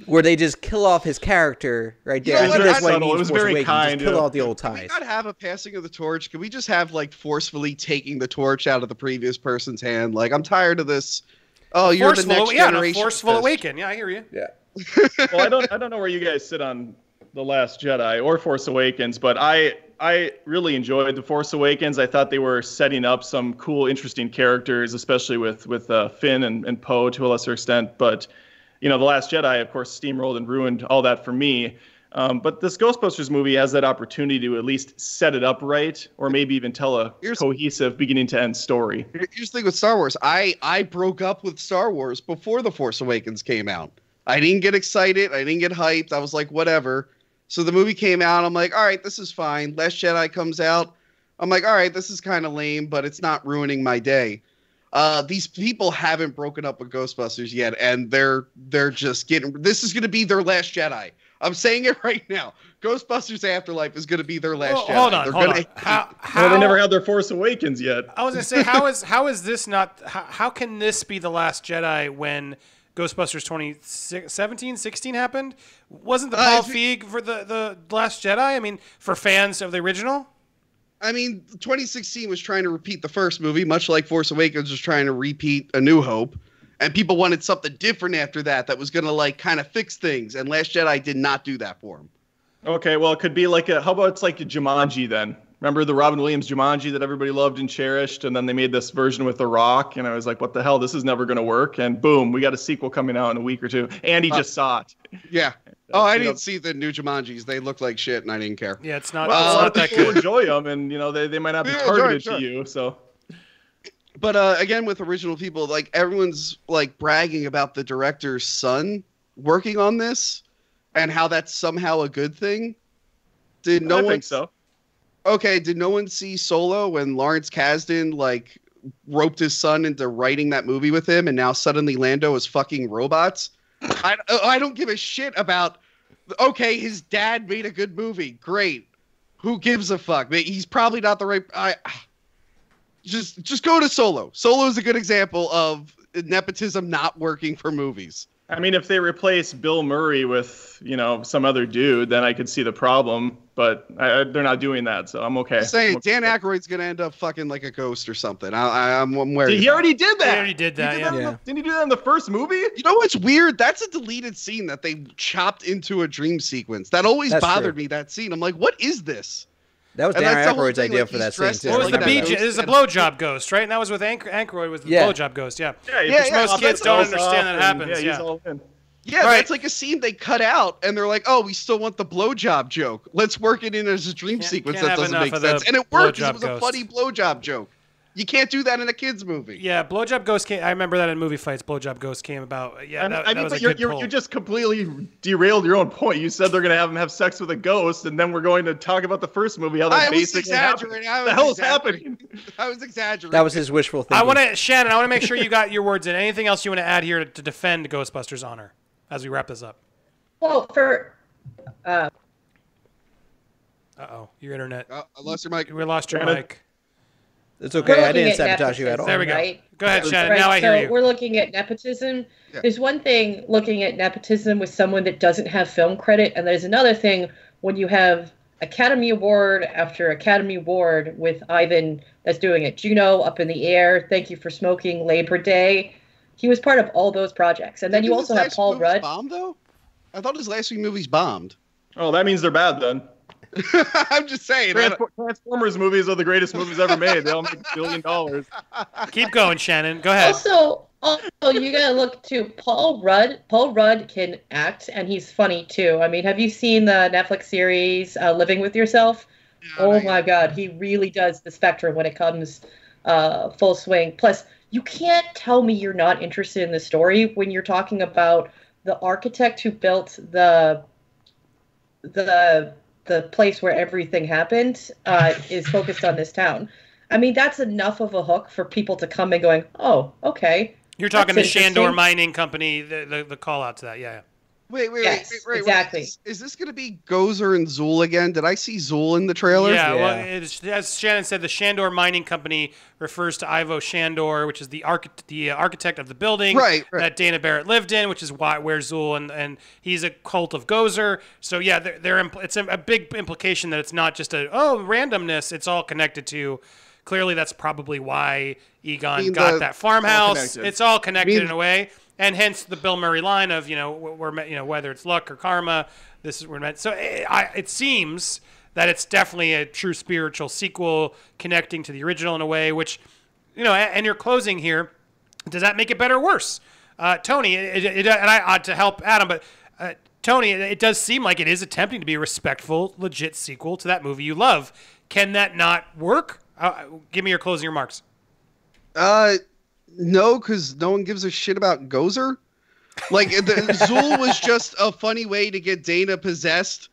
Speaker 3: Where they just kill off his character right there.
Speaker 5: know
Speaker 3: I
Speaker 5: what?
Speaker 3: think that's
Speaker 5: I-
Speaker 3: what he
Speaker 4: subtle. It was
Speaker 3: Force
Speaker 4: very
Speaker 3: Awakens,
Speaker 4: kind,
Speaker 3: Just kill
Speaker 4: yeah.
Speaker 3: out the old ties.
Speaker 5: Can we
Speaker 3: ties.
Speaker 5: not have a passing of the torch? Can we just have like forcefully taking the torch out of the previous person's hand? Like I'm tired of this. Oh, you're the
Speaker 1: forceful,
Speaker 5: next
Speaker 1: yeah, a
Speaker 5: generation.
Speaker 1: forceful
Speaker 5: This-
Speaker 1: awaken. Yeah, I hear you.
Speaker 3: Yeah.
Speaker 4: well, I don't I don't know where you guys sit on the Last Jedi or Force Awakens, but I I really enjoyed the Force Awakens. I thought they were setting up some cool, interesting characters, especially with with uh, Finn and, and Poe to a lesser extent. But you know, the Last Jedi, of course, steamrolled and ruined all that for me. Um, but this Ghostbusters movie has that opportunity to at least set it up right, or maybe even tell a
Speaker 5: Here's-
Speaker 4: cohesive beginning to end story.
Speaker 5: Here's the thing with Star Wars. I I broke up with Star Wars before the Force Awakens came out. I didn't get excited. I didn't get hyped. I was like, whatever. So the movie came out. I'm like, all right, this is fine. Last Jedi comes out. I'm like, all right, this is kind of lame, but it's not ruining my day. Uh, these people haven't broken up with Ghostbusters yet, and they're they're just getting. This is going to be their last Jedi. I'm saying it right now. Ghostbusters Afterlife is going to be their last
Speaker 1: Well,
Speaker 5: Jedi.
Speaker 1: hold on,
Speaker 5: They're
Speaker 1: hold
Speaker 5: gonna
Speaker 1: on. How, how,
Speaker 4: Well, they never had their Force Awakens yet.
Speaker 1: I was gonna say, how is how is this not? How, how can this be the last Jedi when Ghostbusters 2017, 16 happened? Wasn't the
Speaker 5: Uh,
Speaker 1: Paul
Speaker 5: if it-
Speaker 1: Feig for the the Last Jedi? I mean, for fans of the original.
Speaker 5: I mean, 2016 was trying to repeat the first movie, much like Force Awakens was trying to repeat A New Hope. And people wanted something different after that that was going to, like, kind of fix things. And Last Jedi did not do that for him.
Speaker 4: Okay, well, it could be like a. How about it's like a Jumanji then? Remember the Robin Williams Jumanji that everybody loved and cherished, and then they made this version with The Rock, and I was like, "What the hell? This is never going to work!" And boom, we got a sequel coming out in a week or two. Andy
Speaker 5: Uh,
Speaker 4: just saw it.
Speaker 5: Yeah. Oh, I
Speaker 4: you
Speaker 5: didn't
Speaker 4: know-
Speaker 5: see the new Jumanjis. They look like shit, and I didn't care.
Speaker 1: Yeah, it's not.
Speaker 4: Well,
Speaker 1: it's
Speaker 4: a lot
Speaker 1: not
Speaker 4: of
Speaker 1: that
Speaker 4: people
Speaker 1: good.
Speaker 4: enjoy them, and you know they, they might not be
Speaker 5: Yeah, enjoy it,
Speaker 4: targeted
Speaker 5: sure.
Speaker 4: to you. So
Speaker 5: But uh, again, with original people, like, everyone's, like, bragging about the director's son working on this and how that's somehow a good thing. Did no
Speaker 4: I
Speaker 5: one
Speaker 4: think so.
Speaker 5: Okay, did no one see Solo when Lawrence Kasdan like roped his son into writing that movie with him, and now suddenly Lando is fucking robots? I oh, I don't give a shit about. Okay, his dad made a good movie. Great. Who gives a fuck? He's probably not the right. I just just go to Solo. Solo is a good example of nepotism not working for movies.
Speaker 4: I mean, if they replace Bill Murray with you know some other dude, then I could see the problem. But I, I- they're not doing that, so I'm okay.
Speaker 5: I'm saying
Speaker 4: I'm okay.
Speaker 5: Dan Aykroyd's gonna end up fucking like a ghost or something. I, I, I'm, I'm worried.
Speaker 4: He already did that.
Speaker 1: He already did that,
Speaker 4: He
Speaker 1: yeah.
Speaker 4: in the-
Speaker 3: Yeah.
Speaker 4: didn't he do that in the first movie?
Speaker 5: You know what's weird? That's a deleted scene that they chopped into a dream sequence. That always
Speaker 3: That's
Speaker 5: bothered
Speaker 3: true.
Speaker 5: me. That scene. I'm like, what is this?
Speaker 3: That was
Speaker 5: And
Speaker 3: Dan
Speaker 5: that's
Speaker 3: Aykroyd's idea
Speaker 5: like,
Speaker 3: for that scene
Speaker 5: dressed
Speaker 3: too.
Speaker 5: as
Speaker 1: What was
Speaker 5: like
Speaker 1: the
Speaker 5: that
Speaker 1: beach?
Speaker 5: ghost
Speaker 1: This is a blowjob ghost, right? And that was with Anch- Aykroyd was the
Speaker 3: Yeah.
Speaker 1: blowjob ghost. Yeah.
Speaker 4: Yeah,
Speaker 5: Yeah,
Speaker 4: push
Speaker 5: yeah, most
Speaker 1: kids don't understand that
Speaker 4: and,
Speaker 1: happens,
Speaker 4: Yeah,
Speaker 1: yeah.
Speaker 4: he's.
Speaker 5: Yeah,
Speaker 1: All right.
Speaker 5: that's like a scene they cut out, and they're like, "Oh, we still want the blowjob joke. Let's work it in as a dream
Speaker 1: Can't-
Speaker 5: sequence
Speaker 1: can't
Speaker 5: that doesn't make sense." And it worked it was a
Speaker 1: ghost.
Speaker 5: funny blowjob joke. You can't do that in a kids movie.
Speaker 1: Yeah, blowjob ghost came. I remember that in movie fights. Blowjob ghost came about. Yeah, that,
Speaker 4: I
Speaker 1: that
Speaker 4: mean,
Speaker 1: was a
Speaker 4: but you're, you're, you just completely derailed your own point. You said they're going to have him have sex with a ghost, and then we're going to talk about the first movie. How that
Speaker 5: I was
Speaker 4: basically happened.
Speaker 5: exaggerating. I
Speaker 4: What
Speaker 5: was
Speaker 4: the hell is happening?
Speaker 5: I was exaggerating.
Speaker 3: That was his wishful thinking.
Speaker 1: I want to, Shannon. I want to make sure you got your words in. Anything else you want to add here to, to defend Ghostbusters' honor as we wrap this up?
Speaker 2: Well, for uh,
Speaker 1: Uh oh, your internet.
Speaker 5: Oh, I lost your mic.
Speaker 1: We lost your
Speaker 4: Shannon?
Speaker 1: mic.
Speaker 3: It's okay. I didn't
Speaker 2: at
Speaker 3: sabotage you at all.
Speaker 1: There we go.
Speaker 2: Right?
Speaker 1: Go ahead, Shannon.
Speaker 2: Right,
Speaker 1: Now I
Speaker 2: so
Speaker 1: hear you.
Speaker 2: We're looking at nepotism.
Speaker 5: Yeah.
Speaker 2: There's one thing looking at nepotism with someone that doesn't have film credit, and there's another thing when you have Academy Award after Academy Award with Ivan that's doing it. Juno up in the air. Thank you for smoking. Labor Day. He was part of all those projects, and then you
Speaker 5: Didn't
Speaker 2: also have Paul Rudd.
Speaker 5: Bombed though. I thought his last few movies bombed.
Speaker 4: Oh, that means they're bad then.
Speaker 5: I'm just saying. I
Speaker 4: Transformers movies are the greatest movies ever made. They all make a billion dollars.
Speaker 1: Keep going, Shannon. Go ahead.
Speaker 2: Also, also, you gotta look to Paul Rudd. Paul Rudd can act, and he's funny too. I mean, have you seen the Netflix series uh, "Living with Yourself"? Oh my God, he really does the spectrum when it comes uh, full swing. Plus, you can't tell me you're not interested in the story when you're talking about the architect who built the the the place where everything happened uh, is focused on this town. I mean, that's enough of a hook for people to come and going, oh, okay.
Speaker 1: You're talking the Shandor. Mining Company, the, the, the call out to that. Yeah. yeah.
Speaker 5: Wait, wait,
Speaker 2: Yes,
Speaker 5: wait, wait, wait.
Speaker 2: exactly.
Speaker 5: Is, is this going to be Gozer and Zuul again? Did I see Zuul in the trailer?
Speaker 1: Yeah, well,
Speaker 3: Yeah.
Speaker 1: it's, as Shannon said, the Shandor Mining Company refers to Ivo Shandor, which is the archi- the uh, architect of the building
Speaker 5: Right, right.
Speaker 1: that Dana Barrett lived in, which is why where Zuul and, and he's a cult of Gozer. So yeah, they're, they're impl- it's a, a big implication that it's not just a oh randomness; it's all connected to. Clearly, that's probably why Egon
Speaker 5: mean,
Speaker 1: got
Speaker 5: the-
Speaker 1: that farmhouse.
Speaker 4: connected.
Speaker 1: It's all connected
Speaker 5: mean-
Speaker 1: in a way, and hence the Bill Murray line of you know we're you know whether it's luck or karma, this is we're meant. So it, I, it seems that it's definitely a true spiritual sequel connecting to the original in a way, which you know, and, you're closing here. Does that make it better or worse, uh, Tony? It, it, and I ought to help Adam, but. Uh, Tony, it, it does seem like it is attempting to be a respectful, legit sequel to that movie you love. Can that not work? Uh, give me your closing remarks.
Speaker 5: Uh, no, because no one gives a shit about Gozer. Like the, Zuul was just a funny way to get Dana possessed,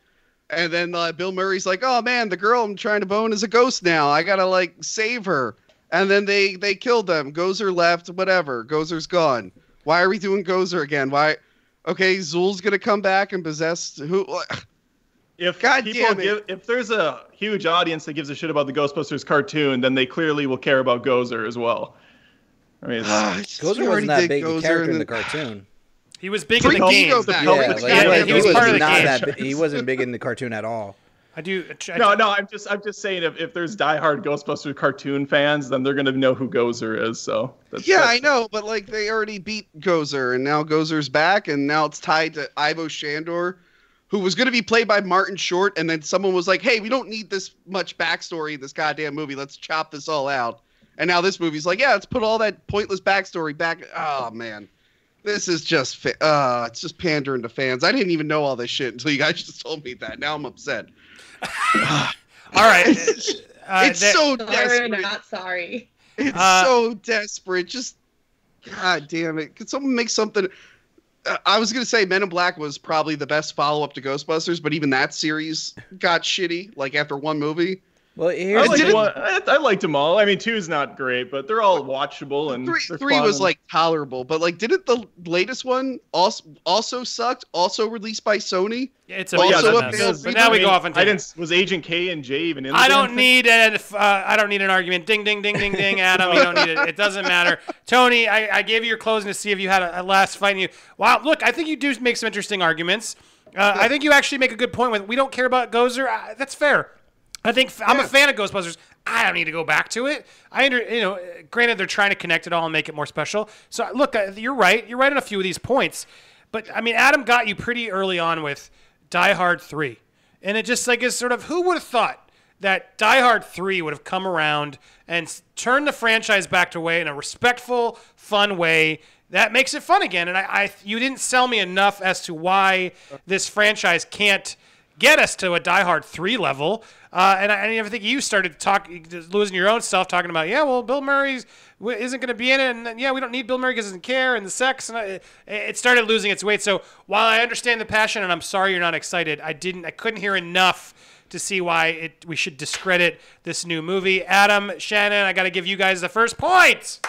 Speaker 5: and then uh, Bill Murray's like, "Oh man, the girl I'm trying to bone is a ghost now. I gotta like save her." And then they they killed them. Gozer left. Whatever. Gozer's gone. Why are we doing Gozer again? Why? Okay, Zuul's gonna come back and possess who?
Speaker 4: If
Speaker 5: God
Speaker 4: people
Speaker 5: damn it.
Speaker 4: give, if there's a huge audience that gives a shit about the Ghostbusters cartoon, then they clearly will care about Gozer as well. I mean, it's,
Speaker 5: ah, Gozer
Speaker 3: wasn't that
Speaker 5: did
Speaker 3: big a
Speaker 5: Gozer
Speaker 3: character
Speaker 5: and
Speaker 3: in the cartoon.
Speaker 1: He was big
Speaker 5: Bring
Speaker 1: in the
Speaker 5: Ego
Speaker 1: games.
Speaker 3: Yeah,
Speaker 5: Yeah,
Speaker 3: like,
Speaker 5: like,
Speaker 3: he, was,
Speaker 1: he
Speaker 3: he
Speaker 1: was
Speaker 3: was
Speaker 1: part of the
Speaker 3: not
Speaker 1: game.
Speaker 3: that. bi- He wasn't big in the cartoon at all.
Speaker 1: I do. I,
Speaker 4: no, no, I'm just I'm just saying if, if there's diehard Ghostbusters cartoon fans, then they're gonna know who Gozer is. So that's,
Speaker 5: Yeah,
Speaker 4: that's-
Speaker 5: I know, but like they already beat Gozer, and now Gozer's back, and now it's tied to Ivo Shandor, who was going to be played by Martin Short, and then someone was like, "Hey, we don't need this much backstory in this goddamn movie. Let's chop this all out." And now this movie's like, "Yeah, let's put all that pointless backstory back." Oh man, this is just fa- uh, it's just pandering to fans. I didn't even know all this shit until you guys just told me that. Now I'm upset.
Speaker 1: All right.
Speaker 5: it's
Speaker 1: Uh,
Speaker 5: it's
Speaker 1: that-
Speaker 5: so
Speaker 2: Sorry,
Speaker 5: desperate.
Speaker 2: not sorry.
Speaker 5: It's
Speaker 1: Uh,
Speaker 5: so desperate. Just God damn it! Could someone make something? Uh, I was gonna say Men in Black was probably the best follow up to Ghostbusters, but even that series got shitty. Like after one movie,
Speaker 3: Well,
Speaker 4: I, liked one, I, I liked them all. I mean, two is not great, but they're all watchable and
Speaker 5: three three
Speaker 4: fun
Speaker 5: was
Speaker 4: and-
Speaker 5: like tolerable. But like, didn't the latest one also also sucked? Also released by Sony.
Speaker 1: it's a,
Speaker 5: Also
Speaker 1: it's a
Speaker 5: a
Speaker 1: But now we go off and
Speaker 4: I didn't. Was Agent K and J even in? the
Speaker 1: I don't
Speaker 4: thing?
Speaker 1: need an uh, I don't need an argument. Ding ding ding ding ding. Adam, you don't need it. It doesn't matter. Tony, I, I gave you your closing to see if you had a, a last fight. And you wow, look, I think you do make some interesting arguments. Uh, I think you actually make a good point with we don't care about Gozer. Uh, that's fair. I think I'm a fan of Ghostbusters. I don't need to go back to it. I under you know, granted they're trying to connect it all and make it more special. So look, uh, you're right. You're right on a few of these points. But I mean, Adam got you pretty early on with Die Hard Three, and it just like is sort of who would have thought that Die Hard 3 would have come around and turned the franchise back to way in a respectful, fun way that makes it fun again. And I, I you didn't sell me enough as to why this franchise can't get us to a Die Hard 3 level. Uh, and, I, and I think you started talking, losing your own self, talking about, yeah, well, Bill Murray's isn't going to be in it, and then, yeah, we don't need Bill Murray because he doesn't care, and the sex, and I, it- it started losing its weight. So while I understand the passion, and I'm sorry you're not excited, I didn't, I couldn't hear enough to see why it we should discredit this new movie. Adam, Shannon, I got to give you guys the first point.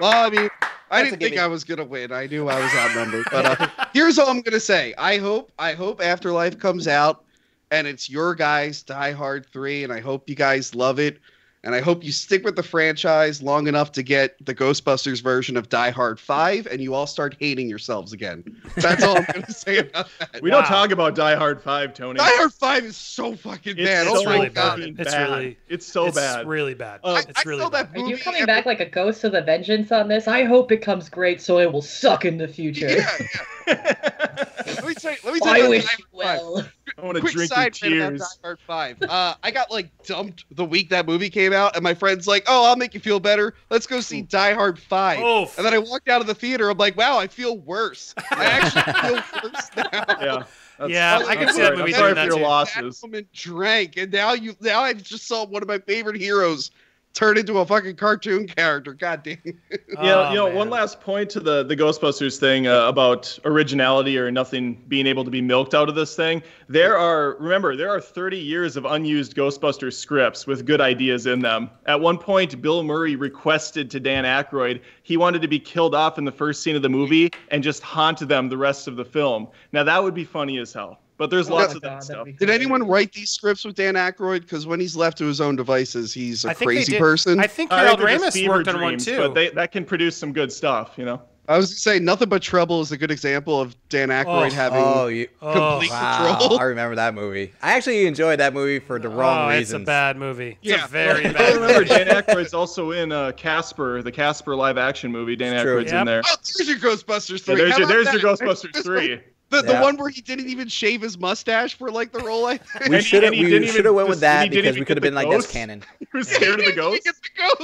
Speaker 5: Well, I mean, I didn't think. I was gonna win. I knew I was outnumbered. But uh, here's all I'm gonna say. I hope I hope Afterlife comes out and it's your guys Die Hard 3 and I hope you guys love it. And I hope you stick with the franchise long enough to get the Ghostbusters version of Die Hard 5 and you all start hating yourselves again. That's all I'm going to say about that.
Speaker 4: We don't talk about Die Hard Five, Tony.
Speaker 5: Die Hard 5 is so fucking
Speaker 4: It's
Speaker 5: bad.
Speaker 4: It's, so
Speaker 5: oh
Speaker 1: really
Speaker 5: god.
Speaker 1: bad.
Speaker 4: fucking
Speaker 1: It's
Speaker 4: bad.
Speaker 1: really-
Speaker 4: it's so
Speaker 1: it's
Speaker 4: bad.
Speaker 1: really bad.
Speaker 4: Uh,
Speaker 1: it's
Speaker 5: I
Speaker 1: really
Speaker 5: saw
Speaker 1: bad.
Speaker 5: that
Speaker 2: Are you coming
Speaker 5: every-
Speaker 2: back like a ghost of the vengeance on this? I hope it comes great so it will suck in the future.
Speaker 5: Yeah, yeah. let me tell you, let me tell you
Speaker 2: I wish you well.
Speaker 4: I want to drink your
Speaker 5: side note
Speaker 4: tears.
Speaker 5: Die Hard Five. Uh, I got like dumped the week that movie came out, and my friend's like, "Oh, I'll make you feel better. Let's go see Die Hard 5.
Speaker 1: Oof.
Speaker 5: And then I walked out of the theater. I'm like, "Wow, I feel worse. I actually feel worse now."
Speaker 4: Yeah. That's-
Speaker 1: Yeah,
Speaker 5: I
Speaker 4: I'm
Speaker 5: can see
Speaker 4: sorry.
Speaker 5: that movie
Speaker 4: I'm sorry for
Speaker 1: that
Speaker 4: your
Speaker 1: too.
Speaker 4: losses.
Speaker 5: That woman drank, and now you now I just saw one of my favorite heroes turn into a fucking cartoon character. God damn.
Speaker 4: Yeah,
Speaker 1: Oh,
Speaker 4: you know,
Speaker 1: man.
Speaker 4: one last point to the the Ghostbusters thing uh, about originality or nothing being able to be milked out of this thing. There are remember there are 30 years of unused Ghostbusters scripts with good ideas in them. At one point, Bill Murray requested to Dan Aykroyd he wanted to be killed off in the first scene of the movie and just haunt them the rest of the film. Now that would be funny as hell. But there's
Speaker 2: Oh
Speaker 4: lots
Speaker 2: my
Speaker 4: of that
Speaker 2: God,
Speaker 4: stuff.
Speaker 2: that'd
Speaker 5: Did anyone write these scripts with Dan Aykroyd? Because when he's left to his own devices, he's a crazy person.
Speaker 1: I
Speaker 5: I,
Speaker 1: think
Speaker 4: I
Speaker 1: Harold
Speaker 4: think
Speaker 1: Ramis
Speaker 4: fever
Speaker 1: worked on one too.
Speaker 4: But they, that can produce some good stuff, you know.
Speaker 5: I was gonna say nothing but trouble is a good example of Dan Aykroyd
Speaker 1: Oh.
Speaker 5: having.
Speaker 3: Oh, you,
Speaker 5: Complete
Speaker 3: wow!
Speaker 5: control.
Speaker 3: I remember that movie. I actually enjoyed that movie for the wrong
Speaker 1: oh,
Speaker 3: reasons.
Speaker 1: it's a bad movie. It's
Speaker 5: Yeah.
Speaker 1: a very
Speaker 4: I remember. Dan Aykroyd's also in uh, Casper, the Casper live action movie. Dan
Speaker 3: It's true.
Speaker 4: Aykroyd's
Speaker 1: Yep.
Speaker 4: in there.
Speaker 5: Oh, there's your Ghostbusters
Speaker 4: Yeah,
Speaker 5: three.
Speaker 4: there's your, there's your? Ghostbusters three.
Speaker 5: The, the one where he didn't even shave his mustache for like the role. I think.
Speaker 3: We should have we
Speaker 4: didn't
Speaker 3: should have went with that because we could have been
Speaker 4: the
Speaker 3: like that's
Speaker 4: ghost.
Speaker 3: canon.
Speaker 4: He was scared of the ghost.
Speaker 5: gets the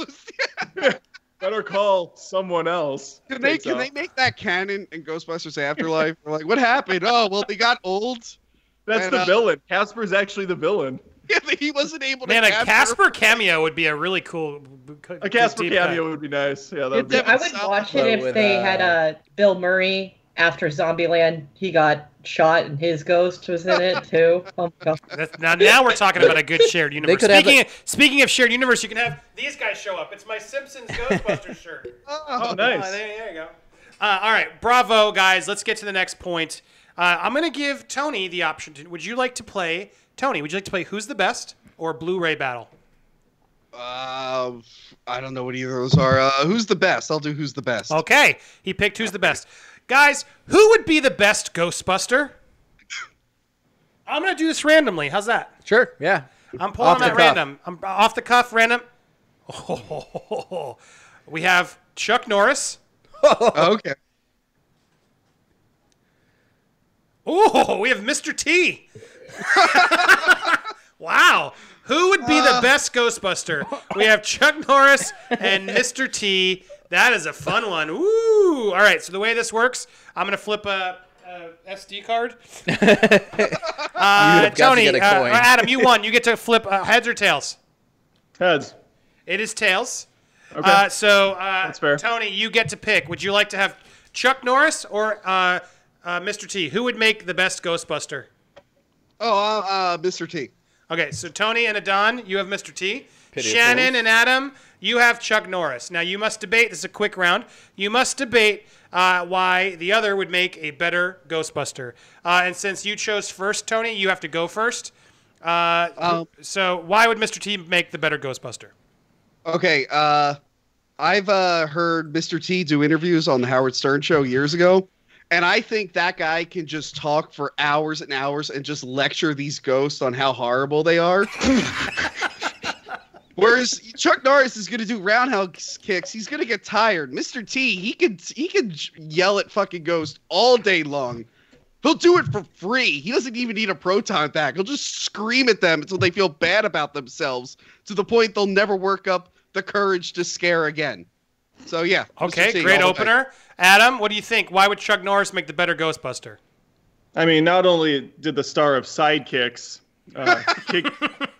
Speaker 5: ghost.
Speaker 4: Better call someone else.
Speaker 5: Can they can
Speaker 4: off.
Speaker 5: they make that canon in Ghostbusters Afterlife? We're like, what happened? Oh, well, they got old.
Speaker 4: That's
Speaker 5: and,
Speaker 4: the
Speaker 5: uh,
Speaker 4: villain. Casper's actually the villain.
Speaker 5: Yeah, he wasn't able to.
Speaker 1: Man, a Casper cameo would be a really cool.
Speaker 4: A Casper
Speaker 1: deep cut.
Speaker 4: cameo would be nice. Yeah, that would be.
Speaker 2: I would
Speaker 5: Solid
Speaker 2: watch
Speaker 3: But
Speaker 2: it if
Speaker 3: with,
Speaker 2: they
Speaker 3: uh,
Speaker 2: had uh, Bill Murray after Zombieland. He got shot and his ghost was in it too. Oh my god.
Speaker 1: That's, now, now we're talking about a good shared universe. Speaking,
Speaker 3: a-
Speaker 1: of, speaking of shared universe, you can have these guys show up. It's my Simpsons Ghostbusters shirt.
Speaker 4: Oh,
Speaker 1: Oh,
Speaker 4: nice.
Speaker 1: there, there you go. Uh, all right, bravo, guys. Let's get to the next point. Uh, I'm going to give Tony the option. To, would you like to play Tony? Would you like to play Who's the Best or Blu-ray Battle?
Speaker 5: Uh, I don't know what either of those are. Uh, who's the best? I'll do who's the best.
Speaker 1: Okay, he picked Who's the Best. Guys, who would be the best Ghostbuster? I'm going to do this randomly. How's that?
Speaker 3: Sure, yeah.
Speaker 1: I'm pulling
Speaker 3: Off
Speaker 1: them at random. I'm off the cuff, random. Oh, we have Chuck Norris.
Speaker 5: Oh, okay.
Speaker 1: Oh, we have Mr. T. wow. Who would be the uh. best Ghostbuster? We have Chuck Norris and Mr. T. That is a fun one. Ooh. All right. So the way this works, I'm gonna flip a, a SD card. Uh,
Speaker 3: have got to
Speaker 1: Tony,
Speaker 3: get a
Speaker 1: uh,
Speaker 3: coin.
Speaker 1: Adam, you won. You get to flip uh, heads or tails.
Speaker 4: Heads.
Speaker 1: It is tails.
Speaker 4: Okay.
Speaker 1: Uh, so, uh,
Speaker 4: That's fair.
Speaker 1: Tony, you get to pick. Would you like to have Chuck Norris or uh, uh, Mr. T? Who would make the best Ghostbuster?
Speaker 5: Oh, uh, uh, Mr. T.
Speaker 1: Okay, so Tony and Adon, you have Mr. T.
Speaker 3: Pity
Speaker 1: Shannon and Adam, you have Chuck Norris. Now you must debate. This is a quick round. You must debate uh, why the other would make a better Ghostbuster. Uh, and since you chose first, Tony, you have to go first. Uh,
Speaker 5: Um,
Speaker 1: so why would Mr. T make the better Ghostbuster?
Speaker 5: Okay. Uh, I've uh, heard Mr. T do interviews on the Howard Stern show years ago, and I think that guy can just talk for hours and hours and just lecture these ghosts on how horrible they are. Whereas Chuck Norris is going to do roundhouse kicks. He's going to get tired. Mr. T, he could he could yell at fucking ghosts all day long. He'll do it for free. He doesn't even need a proton pack. He'll just scream at them until they feel bad about themselves to the point they'll never work up the courage to scare again. So yeah.
Speaker 1: Okay,
Speaker 5: T
Speaker 1: great
Speaker 5: all the way.
Speaker 1: opener. Adam, what do you think? Why would Chuck Norris make the better Ghostbuster?
Speaker 4: I mean, not only did the star of Sidekicks uh, kick,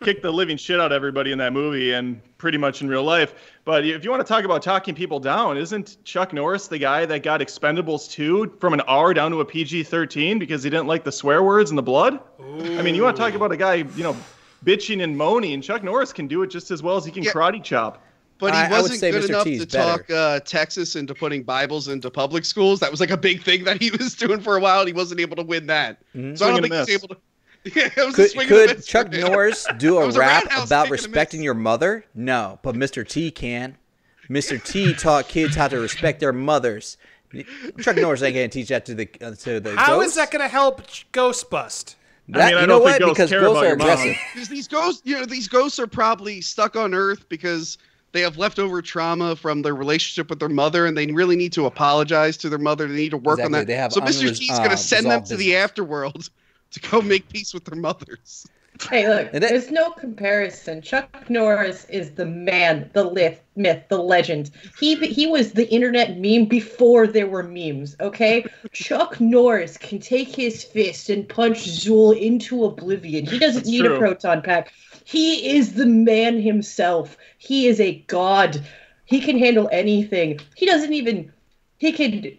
Speaker 4: kick the living shit out of everybody in that movie and pretty much in real life, but if you want to talk about talking people down, isn't Chuck Norris the guy that got Expendables 2 from an R down to a PG 13 because he didn't like the swear words and the blood? I mean, you want to talk about a guy, you know, bitching and moaning. And Chuck Norris can do it just as well as he can
Speaker 5: Yeah.
Speaker 4: karate chop.
Speaker 5: But he
Speaker 3: I- I
Speaker 5: wasn't
Speaker 3: say
Speaker 5: good
Speaker 3: Mr.
Speaker 5: enough
Speaker 3: T is
Speaker 5: to
Speaker 3: better.
Speaker 5: talk uh, Texas into putting Bibles into public schools. That was like a big thing that he was doing for a while. And he wasn't able to win that.
Speaker 3: Mm-hmm.
Speaker 5: So I don't think he's able to. Yeah, was
Speaker 3: Could,
Speaker 5: a
Speaker 3: could
Speaker 5: miss
Speaker 3: Chuck
Speaker 5: for.
Speaker 3: Norris do a
Speaker 5: was a
Speaker 3: rap about
Speaker 5: kick and a
Speaker 3: respecting your mother? No, but Mr. T can. Mr. T taught kids how to respect their mothers. Chuck Norris ain't gonna teach that to the uh, to the
Speaker 1: How is
Speaker 3: ghosts.
Speaker 1: that going to help Ch- Ghostbust?
Speaker 3: That-
Speaker 4: mean, I
Speaker 3: you
Speaker 4: don't
Speaker 3: know what?
Speaker 4: ghosts
Speaker 3: Because ghosts are aggressive.
Speaker 5: Because these ghosts, you know, these ghosts are probably stuck on Earth because they have leftover trauma from their relationship with their mother, and they really need to apologize to their mother. They need to work on that.
Speaker 3: They have
Speaker 5: so Mr.
Speaker 3: unres-
Speaker 5: T's going to
Speaker 3: uh,
Speaker 5: send them
Speaker 3: resolved
Speaker 5: to the afterworld to go make peace with their mothers.
Speaker 2: Hey, look,
Speaker 3: And it-
Speaker 2: there's no comparison. Chuck Norris is the man, the myth, myth, the legend. He he was the internet meme before there were memes. Okay, Chuck Norris can take his fist and punch Zuul into oblivion. He doesn't
Speaker 4: That's
Speaker 2: need
Speaker 4: true.
Speaker 2: a proton pack. He is the man himself. He is a god. He can handle anything. He doesn't even. He could.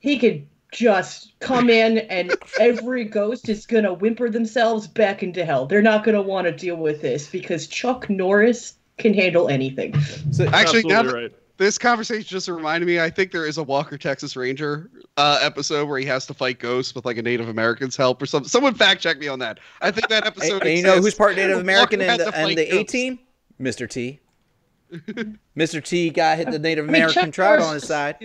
Speaker 2: He could just come in and every ghost is gonna whimper themselves back into hell. They're not gonna want to deal with this because Chuck Norris can handle anything.
Speaker 3: So,
Speaker 5: Actually, now
Speaker 4: right.
Speaker 5: this conversation just reminded me. I think there is a Walker Texas Ranger uh, episode where he has to fight ghosts with like a Native American's help or something. Someone fact check me on that. I think that episode.
Speaker 3: and you know who's part Native American
Speaker 5: Walker
Speaker 3: in the,
Speaker 5: to
Speaker 3: in
Speaker 5: fight
Speaker 3: the A
Speaker 5: ghosts.
Speaker 3: team? Mr. T. Mr. T got hit the Native
Speaker 2: I mean,
Speaker 3: American tribe on his side.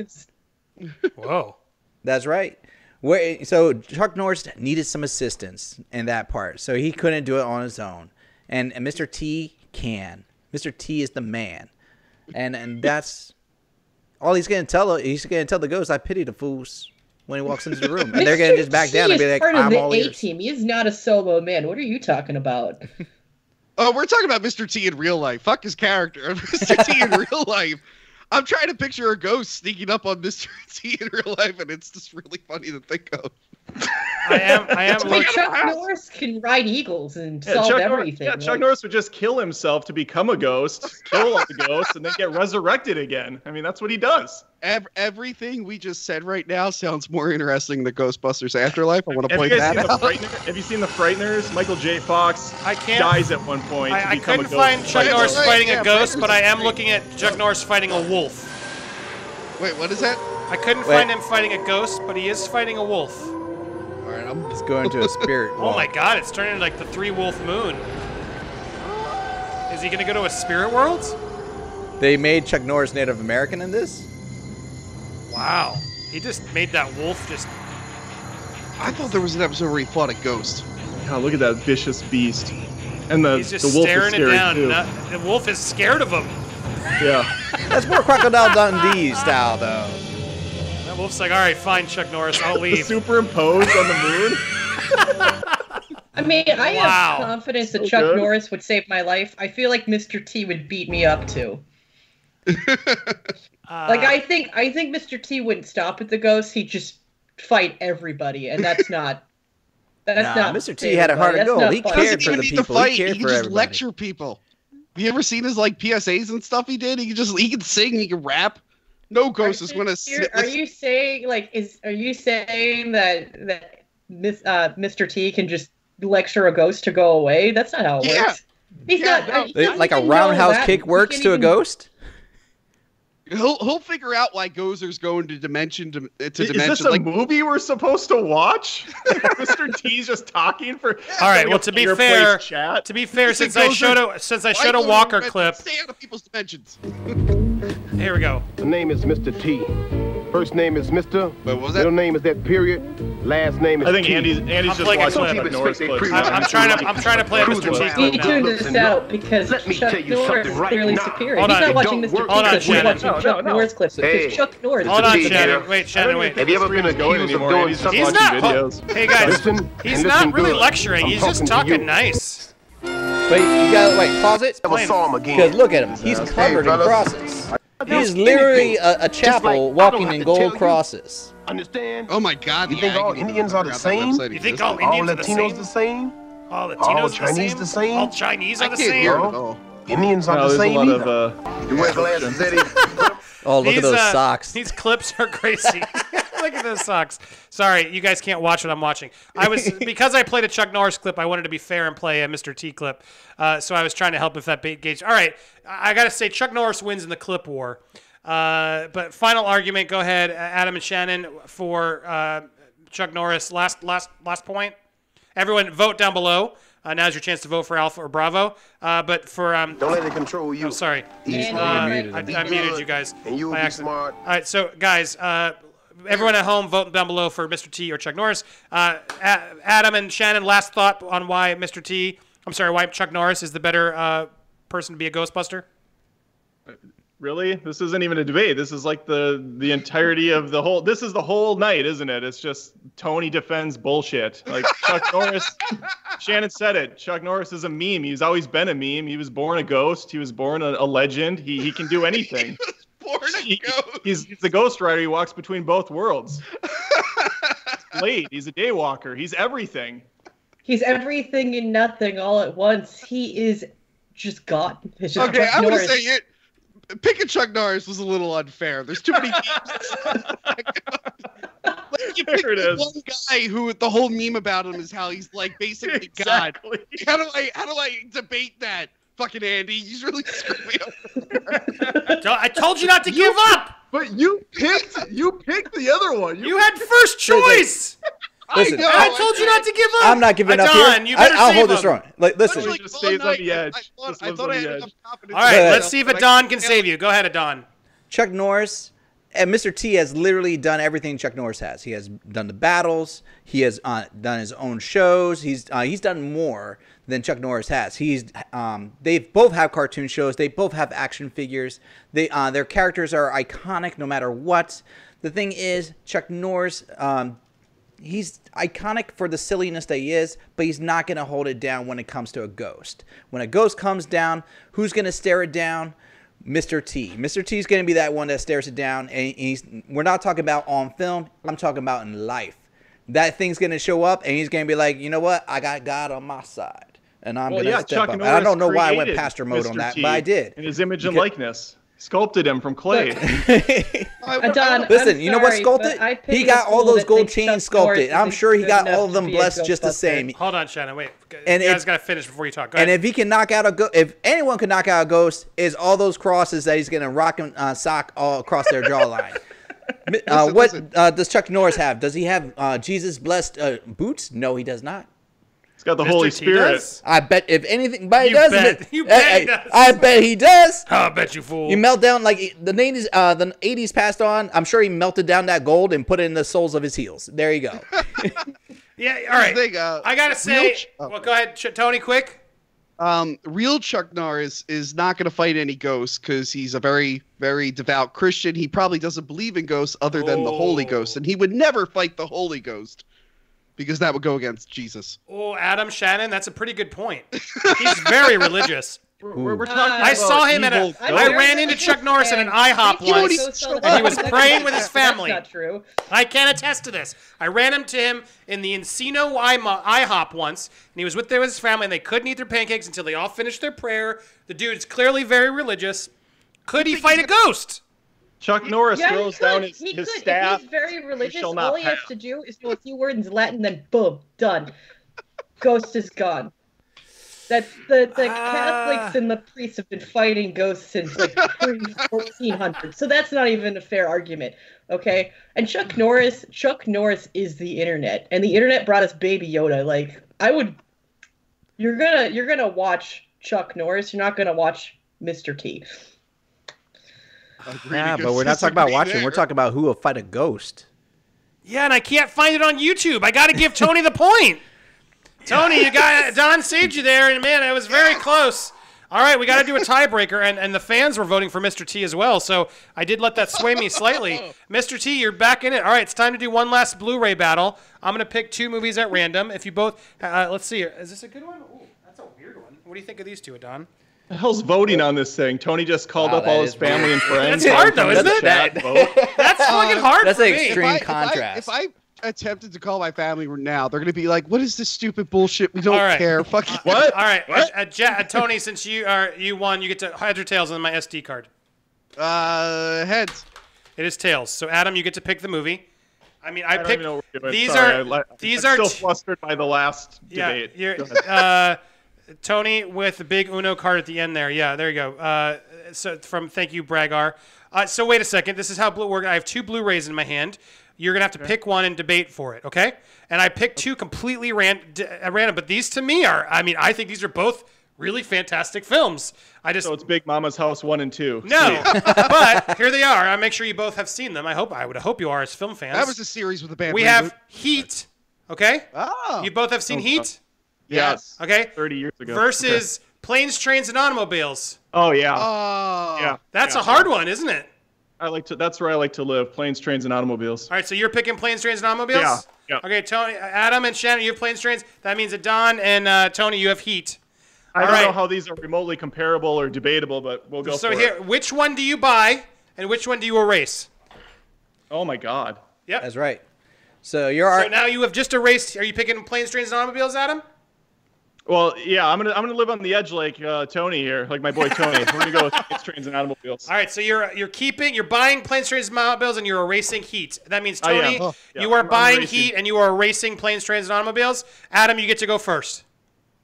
Speaker 1: Whoa.
Speaker 3: That's right. Where so Chuck Norris needed some assistance in that part, so he couldn't do it on his own, and, and Mr. T can. Mr. T is the man, and and that's all he's gonna tell. He's gonna tell the ghost, "I pity the fools." When he walks into the room, and they're gonna
Speaker 2: Mr.
Speaker 3: just back
Speaker 2: T
Speaker 3: down and be
Speaker 2: is
Speaker 3: like,
Speaker 2: part of
Speaker 3: "I'm
Speaker 2: the
Speaker 3: all
Speaker 2: A
Speaker 3: ears."
Speaker 2: team. He is not a solo man. What are you talking about?
Speaker 5: Oh, we're talking about Mr. T in real life. Fuck his character. Mr. T in real life. I'm trying to picture a ghost sneaking up on Mr. T in real life, and it's just really funny to think of.
Speaker 1: I am. I am.
Speaker 2: But
Speaker 1: Look,
Speaker 2: Chuck Norris can ride eagles and
Speaker 4: Yeah,
Speaker 2: solve
Speaker 4: Chuck, Nor-
Speaker 2: everything.
Speaker 4: yeah, Chuck
Speaker 2: Like,
Speaker 4: Norris would just kill himself to become a ghost, kill all the ghosts, and then get resurrected again. I mean, that's what he does.
Speaker 5: Ev- everything we just said right now sounds more interesting than Ghostbusters Afterlife. I want to
Speaker 4: Have you
Speaker 5: point that out.
Speaker 4: Have you seen the Frighteners? Michael J. Fox
Speaker 1: I can't.
Speaker 4: dies at one point. to
Speaker 1: I, I
Speaker 4: become a
Speaker 1: couldn't
Speaker 4: ghost
Speaker 1: find
Speaker 4: and
Speaker 1: Chuck Norris
Speaker 5: right,
Speaker 1: fighting
Speaker 5: yeah,
Speaker 1: a ghost,
Speaker 5: Frighteners
Speaker 1: but I am looking at Chuck Norris fighting a wolf.
Speaker 5: Wait, what is that?
Speaker 1: I couldn't
Speaker 3: Wait.
Speaker 1: find him fighting a ghost, but he is fighting a wolf.
Speaker 5: All right, I'm
Speaker 3: He's going to a spirit.
Speaker 1: Oh my god, it's turning into like the three wolf moon. Is he gonna go to a spirit world?
Speaker 3: They made Chuck Norris Native American in this.
Speaker 1: Wow. He just made that wolf just.
Speaker 5: I thought there was an episode where he fought a ghost.
Speaker 4: God, look at that vicious beast. And the,
Speaker 1: He's just
Speaker 4: the wolf is
Speaker 1: staring it down.
Speaker 4: too.
Speaker 1: Not- the wolf is scared of him.
Speaker 4: Yeah.
Speaker 3: That's more Crocodile Dundee style, though.
Speaker 1: That wolf's like, all right, fine, Chuck Norris, I'll leave.
Speaker 4: superimposed on the moon.
Speaker 2: I mean, I
Speaker 1: Wow.
Speaker 2: have confidence that
Speaker 4: So
Speaker 2: Chuck
Speaker 4: good.
Speaker 2: Norris would save my life. I feel like Mr. T would beat me up too.
Speaker 1: Uh,
Speaker 2: Like I think I think Mr. T wouldn't stop at the ghosts. He'd just fight everybody, and that's not. That's
Speaker 3: Nah,
Speaker 2: not.
Speaker 3: Mr. T had a heart of gold. He
Speaker 2: fun.
Speaker 3: cared
Speaker 5: Doesn't
Speaker 3: for
Speaker 5: even
Speaker 3: the
Speaker 5: need
Speaker 3: people.
Speaker 5: to
Speaker 3: He
Speaker 5: fight.
Speaker 3: cared
Speaker 5: he can
Speaker 3: for
Speaker 5: just
Speaker 3: everybody.
Speaker 5: lecture people. Have you ever seen his like PSAs and stuff he did? He can just he can sing, he can rap. No
Speaker 2: Are
Speaker 5: ghost is
Speaker 2: you
Speaker 5: going to
Speaker 2: ser-
Speaker 5: sit.
Speaker 2: Are you saying like is are you saying that that Miss, uh, Mr. T can just lecture a ghost to go away? That's not how it
Speaker 5: Yeah.
Speaker 2: works. He's
Speaker 5: Yeah,
Speaker 2: not
Speaker 5: no.
Speaker 2: he
Speaker 3: They-
Speaker 2: doesn't
Speaker 3: like a roundhouse kick works
Speaker 2: can't
Speaker 3: to a ghost.
Speaker 5: He'll he'll figure out why Gozer's going to dimension to, uh, to
Speaker 4: Is this
Speaker 5: dimension.
Speaker 4: a
Speaker 5: Like
Speaker 4: movie we're supposed to watch? Mr. T's just talking for.
Speaker 1: All right. Well, to be fair,
Speaker 4: chat.
Speaker 1: to be fair, since I showed a since I showed a Walker clip,
Speaker 5: Stay out of people's dimensions.
Speaker 1: here we go.
Speaker 6: The name is Mr. T. First name is Mr.
Speaker 5: Wait, what was
Speaker 6: Middle name is that period. Last name is
Speaker 4: I think
Speaker 6: T.
Speaker 4: Andy's Andy's
Speaker 1: I'm
Speaker 4: just
Speaker 1: playing a
Speaker 4: watching
Speaker 1: clip.
Speaker 4: Norris clips.
Speaker 1: I'm, I'm trying to I'm trying to play a Mr. T
Speaker 6: Cruising
Speaker 1: clip
Speaker 2: You
Speaker 6: around.
Speaker 2: tuned this out because
Speaker 6: Let me
Speaker 2: Chuck
Speaker 6: tell you
Speaker 2: Norris is
Speaker 6: right
Speaker 2: clearly
Speaker 6: now.
Speaker 2: superior.
Speaker 1: Hold
Speaker 2: He's
Speaker 1: on.
Speaker 2: not watching Mr.
Speaker 6: work.
Speaker 2: T
Speaker 1: Hold on,
Speaker 2: clips. He's watching
Speaker 4: No,
Speaker 2: Chuck
Speaker 4: no, no.
Speaker 2: Norris clips.
Speaker 6: Hey.
Speaker 2: Because Chuck Norris.
Speaker 1: Hold
Speaker 2: is
Speaker 1: on,
Speaker 6: T,
Speaker 1: Shannon. Wait,
Speaker 4: I
Speaker 1: Shannon, wait.
Speaker 6: Have you ever been
Speaker 4: is going
Speaker 6: accused of
Speaker 4: anymore.
Speaker 6: doing something-
Speaker 1: He's
Speaker 4: watching
Speaker 1: not.
Speaker 4: videos.
Speaker 1: Hey guys,
Speaker 6: Listen,
Speaker 1: he's not really lecturing. He's just
Speaker 6: talking to
Speaker 1: talking
Speaker 6: you.
Speaker 1: nice.
Speaker 3: Wait, you gotta wait. Pause it.
Speaker 6: Never saw him again.
Speaker 3: Because look at him. He's
Speaker 6: Hey,
Speaker 3: covered in
Speaker 6: fellas.
Speaker 3: crosses. He's literally a, a chapel
Speaker 6: like
Speaker 3: walking in gold
Speaker 6: tell you.
Speaker 3: crosses.
Speaker 6: Understand?
Speaker 5: Oh my God!
Speaker 6: You
Speaker 5: the
Speaker 6: think all. Indians are the
Speaker 5: I forgot that
Speaker 6: same?
Speaker 5: website
Speaker 1: You think all
Speaker 6: All
Speaker 1: Indians are the
Speaker 6: Latinos
Speaker 1: same?
Speaker 6: the same?
Speaker 1: All Latinos
Speaker 6: All
Speaker 1: the
Speaker 6: Chinese
Speaker 1: same?
Speaker 6: the same?
Speaker 1: All Chinese are the
Speaker 5: can't
Speaker 1: same?
Speaker 5: hear it at all.
Speaker 6: Indians are
Speaker 4: No,
Speaker 6: the
Speaker 4: there's a
Speaker 6: same
Speaker 4: lot of uh,
Speaker 6: you wear glasses, Eddie.
Speaker 3: Oh, look
Speaker 1: These,
Speaker 3: at those
Speaker 1: uh,
Speaker 3: socks.
Speaker 1: These clips are crazy. look at those socks. Sorry, you guys can't watch what I'm watching. I was because I played a Chuck Norris clip. I wanted to be fair and play a Mr. T clip. Uh, so I was trying to help with that bait gauge. All right, I gotta say Chuck Norris wins in the clip war. Uh, but final argument. Go ahead, Adam and Shannon for uh, Chuck Norris. Last last last point. Everyone vote down below. Uh, now's your chance to vote for Alpha or Bravo. Uh, but for um,
Speaker 6: Don't let it control you.
Speaker 1: oh, sorry.
Speaker 6: He's
Speaker 2: Yeah,
Speaker 6: smart.
Speaker 2: you
Speaker 1: Uh,
Speaker 2: muted
Speaker 1: I,
Speaker 2: him.
Speaker 1: I muted you guys.
Speaker 6: And you'll be
Speaker 1: accident.
Speaker 6: smart.
Speaker 1: All right, so guys, uh, everyone at home, vote down below for Mr. T or Chuck Norris. Uh, A- Adam and Shannon, last thought on why Mr. T, I'm sorry, why Chuck Norris is the better uh, person to be a Ghostbuster.
Speaker 4: Really? This isn't even a debate. This is like the the entirety of the whole. This is the whole night, isn't it? It's just Tony defends bullshit. Like Chuck Norris. Shannon said it. Chuck Norris is a meme. He's always been a meme. He was born a ghost. He was born a, a legend. He he can do anything.
Speaker 5: Born a
Speaker 4: He-
Speaker 5: ghost.
Speaker 4: he's he's the Ghost Rider. He walks between both worlds. Late. He's a daywalker. He's everything.
Speaker 2: He's everything and nothing all at once. He is just God. It's just
Speaker 5: Okay,
Speaker 2: Chuck
Speaker 5: I'm gonna say it. Picking Chuck Norris was a little unfair. There's too many memes. like you
Speaker 4: There
Speaker 5: picked
Speaker 4: it is.
Speaker 5: one guy who the whole meme about him is how he's like basically God. How do I how do I debate that? Fucking Andy, he's really screwing me up.
Speaker 1: I told you not to give up.
Speaker 4: But you picked you picked the other one.
Speaker 1: You had first choice.
Speaker 3: Listen,
Speaker 5: know,
Speaker 1: I told you not to give up.
Speaker 3: I'm not giving up here.
Speaker 1: Adon, you
Speaker 3: I,
Speaker 1: better
Speaker 3: I'll
Speaker 1: save
Speaker 3: hold this
Speaker 1: him.
Speaker 3: wrong. Like, listen,
Speaker 4: Literally just stays on the edge.
Speaker 5: I thought, I, thought I had enough confidence.
Speaker 1: All right,
Speaker 3: But-
Speaker 1: let's see if
Speaker 5: but I-
Speaker 1: Adon can save you. Go ahead, Adon.
Speaker 3: Chuck Norris and Mr. T has literally done everything Chuck Norris has. He has done the battles. He has uh, done his own shows. He's uh, he's done more than Chuck Norris has. He's um, they both have cartoon shows. They both have action figures. They uh, their characters are iconic no matter what. The thing is, Chuck Norris. Um, he's iconic for the silliness that he is, but he's not going to hold it down when it comes to a ghost. When a ghost comes down, who's going to stare it down? Mr. T. Mr. T is going to be that one that stares it down, and he's. We're not talking about on film. I'm talking about in life. That thing's going to show up, and he's going to be like, you know what? I got God on my side, and I'm
Speaker 4: Well,
Speaker 3: going to
Speaker 4: yeah,
Speaker 3: step
Speaker 4: Chuck
Speaker 3: up. And I don't know why I went pastor mode on that,
Speaker 4: T
Speaker 3: but I did.
Speaker 4: In his image and
Speaker 3: Because-
Speaker 4: likeness, sculpted him from clay.
Speaker 2: Adon,
Speaker 3: Listen,
Speaker 2: I'm
Speaker 3: you know what sculpted?
Speaker 2: but I pity
Speaker 3: He got all those gold chains sculpted. I'm sure he got all of them blessed just the same.
Speaker 1: Hold on, Shannon. Wait.
Speaker 3: And
Speaker 1: you
Speaker 3: if-
Speaker 1: guys got to finish before you talk. Go
Speaker 3: And
Speaker 1: ahead.
Speaker 3: if he can knock out a go, if anyone can knock out a ghost, is all those crosses that he's gonna rock and uh, sock all across their jawline. Uh,
Speaker 5: Listen,
Speaker 3: what
Speaker 5: listen.
Speaker 3: uh, does Chuck Norris have? Does he have uh, Jesus blessed uh, boots? No, he does not.
Speaker 4: He's got the
Speaker 1: Mr.
Speaker 4: Holy
Speaker 1: T
Speaker 4: Spirit.
Speaker 1: does?
Speaker 3: I bet if anything, but he
Speaker 1: You
Speaker 3: does.
Speaker 1: bet.
Speaker 3: it-
Speaker 1: You bet he
Speaker 3: Hey,
Speaker 1: does.
Speaker 3: I bet he does.
Speaker 1: I bet you fool.
Speaker 3: You melt down like the eighties. Uh, the eighties passed on. I'm sure he melted down that gold and put it in the soles of his heels. There you go.
Speaker 1: yeah. All right.
Speaker 5: thing, uh,
Speaker 1: I gotta say.
Speaker 5: ch- oh.
Speaker 1: well, go ahead, Ch- Tony. Quick.
Speaker 5: um, real Chuck Norris is not going to fight any ghosts because he's a very, very devout Christian. He probably doesn't believe in ghosts other than the Holy
Speaker 1: Oh.
Speaker 5: Ghost, and he would never fight the Holy Ghost because that would go against Jesus.
Speaker 1: Oh, Adam Shannon. That's a pretty good point. He's very religious.
Speaker 4: We're, we're, we're
Speaker 2: Uh,
Speaker 4: talking
Speaker 1: I saw him at a.
Speaker 4: evil
Speaker 1: I ran into Chuck Norris at an
Speaker 2: and
Speaker 1: IHOP
Speaker 2: I
Speaker 1: once.
Speaker 2: ghosts
Speaker 1: and he was praying with his family.
Speaker 2: That's not true.
Speaker 1: I can attest to this. I ran into him in the Encino IMO IHOP once, and he was with there with his family, and they couldn't eat their pancakes until they all finished their prayer. The dude's clearly very religious. Could he fight a ghost?
Speaker 4: Chuck Norris
Speaker 2: Yeah,
Speaker 4: throws down his,
Speaker 2: he
Speaker 4: his
Speaker 2: could.
Speaker 4: staff.
Speaker 2: If he's very religious,
Speaker 4: shall not
Speaker 2: all he has to do is know a few words in Latin, then boom, done. Ghost is gone. That's the the
Speaker 1: Ah.
Speaker 2: Catholics and the priests have been fighting ghosts since like pre fourteen hundred. So that's not even a fair argument. Okay. And Chuck Norris, Chuck Norris is the internet, and the internet brought us Baby Yoda. Like I would, you're gonna you're gonna watch Chuck Norris. You're not gonna watch Mr. T.
Speaker 3: Yeah, but we're not talking about watching.
Speaker 5: there.
Speaker 3: We're talking about who will fight a ghost.
Speaker 1: Yeah, and I can't find it on YouTube. I got to give Tony the point. Tony, you got Don saved you there, and man, it was very close. All right, we got to do a tiebreaker, and, and the fans were voting for Mr. T as well, so I did let that sway me slightly. Mr. T, you're back in it. All right, it's time to do one last Blu-ray battle. I'm gonna pick two movies at random. If you both, uh, let's see, is this a good one? Ooh, that's a weird one. What do you think of these two, Don?
Speaker 4: The hell's voting on this thing? Tony just called
Speaker 3: Wow,
Speaker 4: up all his family
Speaker 3: weird.
Speaker 4: and friends.
Speaker 1: That's hard, though, isn't it?
Speaker 4: the chat, vote.
Speaker 1: That's fucking hard
Speaker 3: That's
Speaker 1: for
Speaker 3: an
Speaker 1: me.
Speaker 3: extreme
Speaker 5: if I,
Speaker 3: contrast.
Speaker 5: If I, if I attempted to call my family now, they're gonna be like, "What is this stupid bullshit? We don't
Speaker 1: All right.
Speaker 5: care." Fuck you.
Speaker 4: What?
Speaker 1: All right, uh, uh, Ja- uh, Tony, since you are you won, you get to heads or tails on my SD card.
Speaker 5: Uh, heads.
Speaker 1: It is tails. So Adam, you get to pick the movie. I mean, I,
Speaker 4: I
Speaker 1: picked
Speaker 4: even know what we're doing.
Speaker 1: these
Speaker 4: Sorry,
Speaker 1: are
Speaker 4: I li-
Speaker 1: these
Speaker 4: I'm
Speaker 1: are
Speaker 4: still
Speaker 1: t-
Speaker 4: flustered by the last debate.
Speaker 1: yeah.
Speaker 4: debate.
Speaker 1: You're,
Speaker 4: Go ahead.
Speaker 1: Tony with the big Uno card at the end there. Yeah, there you go. Uh, so from thank you Bragar. Uh, so wait a second. This is how blue work. I have two Blu-rays in my hand. You're gonna have to pick one and debate for it. Okay? And I picked two completely ran- d- uh, random, but these to me are. I mean, I think these are both really fantastic films. I just
Speaker 4: So it's Big Mama's House one and two.
Speaker 1: no, but here they are. I make sure you both have seen them. I hope I would hope you are as film fans.
Speaker 5: That was a series with a band.
Speaker 1: we
Speaker 5: reboot.
Speaker 1: have Heat. Okay,
Speaker 5: Oh.
Speaker 1: you both have seen Heat.
Speaker 4: Yes.
Speaker 1: Okay,
Speaker 4: 30 years ago.
Speaker 1: versus Planes, Trains, and Automobiles.
Speaker 4: Oh yeah,
Speaker 5: Oh.
Speaker 4: yeah.
Speaker 1: That's
Speaker 4: yeah.
Speaker 1: a hard one, isn't it?
Speaker 4: I like to. That's where I like to live. Planes, trains, and automobiles.
Speaker 1: All right, so you're picking Planes, Trains, and Automobiles?
Speaker 4: Yeah, yeah.
Speaker 1: Okay, Tony, Adam, and Shannon, you have Planes, Trains. That means that Don and uh, Tony, you have Heat.
Speaker 4: I
Speaker 1: All
Speaker 4: don't know how these are remotely comparable or debatable, but we'll go
Speaker 1: So
Speaker 4: for
Speaker 1: here,
Speaker 4: it.
Speaker 1: which one do you buy and which one do you erase?
Speaker 4: Oh my God.
Speaker 1: Yep.
Speaker 3: That's right. So you're
Speaker 1: So
Speaker 3: our,
Speaker 1: now you have just erased. Are you picking Planes, Trains, and Automobiles, Adam?
Speaker 4: Well, yeah, I'm gonna I'm gonna live on the edge like uh, Tony here, like my boy Tony. We're gonna go with planes, trains, and automobiles.
Speaker 1: All right, so you're you're keeping, you're buying Planes, Trains, and Automobiles, and you're erasing Heat. That means Tony,
Speaker 4: Oh, yeah,
Speaker 1: you are
Speaker 4: I'm-
Speaker 1: buying. Heat, and you are erasing Planes, Trains, and Automobiles. Adam, you get to go first.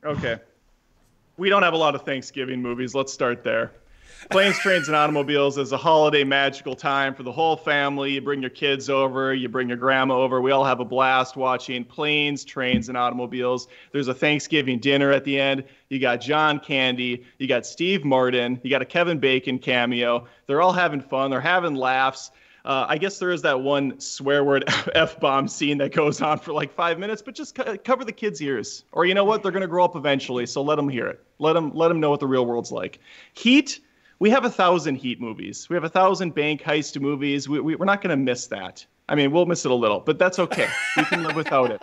Speaker 4: Okay. We don't have a lot of Thanksgiving movies. Let's start there. Planes, Trains, and Automobiles is a holiday magical time for the whole family. You bring your kids over, you bring your grandma over. We all have a blast watching Planes, Trains, and Automobiles. There's a Thanksgiving dinner at the end. You got John Candy, you got Steve Martin, you got a Kevin Bacon cameo. They're all having fun, they're having laughs. Uh, I guess there is that one swear word f bomb scene that goes on for like five minutes, but just co- cover the kids' ears. Or you know what? They're gonna grow up eventually, so let them hear it. Let them let them know what the real world's like. Heat. We have a thousand Heat movies. We have a thousand bank heist movies. We, we, we're not gonna miss that. I mean, we'll miss it a little, but that's okay. We can live without it.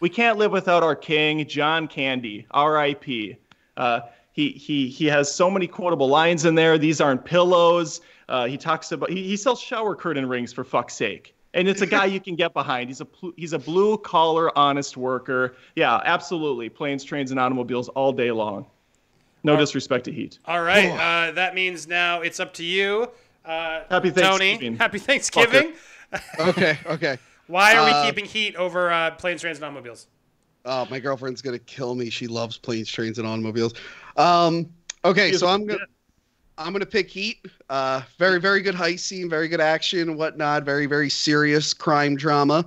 Speaker 4: We can't live without our king, John Candy, R.I.P. Uh, he, he, he has so many quotable lines in there. These aren't pillows. Uh, he talks about he, he sells shower curtain rings for fuck's sake, and it's a guy you can get behind. He's a he's a blue collar, honest worker. Yeah, absolutely. Planes, trains, and automobiles all day long. No disrespect to Heat.
Speaker 1: All right, uh, that means now it's up to you, uh,
Speaker 4: Happy
Speaker 1: Tony. Happy Thanksgiving.
Speaker 5: Okay. Okay.
Speaker 1: Why are
Speaker 5: Uh,
Speaker 1: we keeping Heat over uh, Planes, Trains, and Automobiles?
Speaker 5: Oh, my girlfriend's gonna kill me. She loves planes, trains, and automobiles. Um. Okay, so I'm gonna I'm gonna pick Heat. Uh, very very good heist scene, very good action, and whatnot. Very very serious crime drama.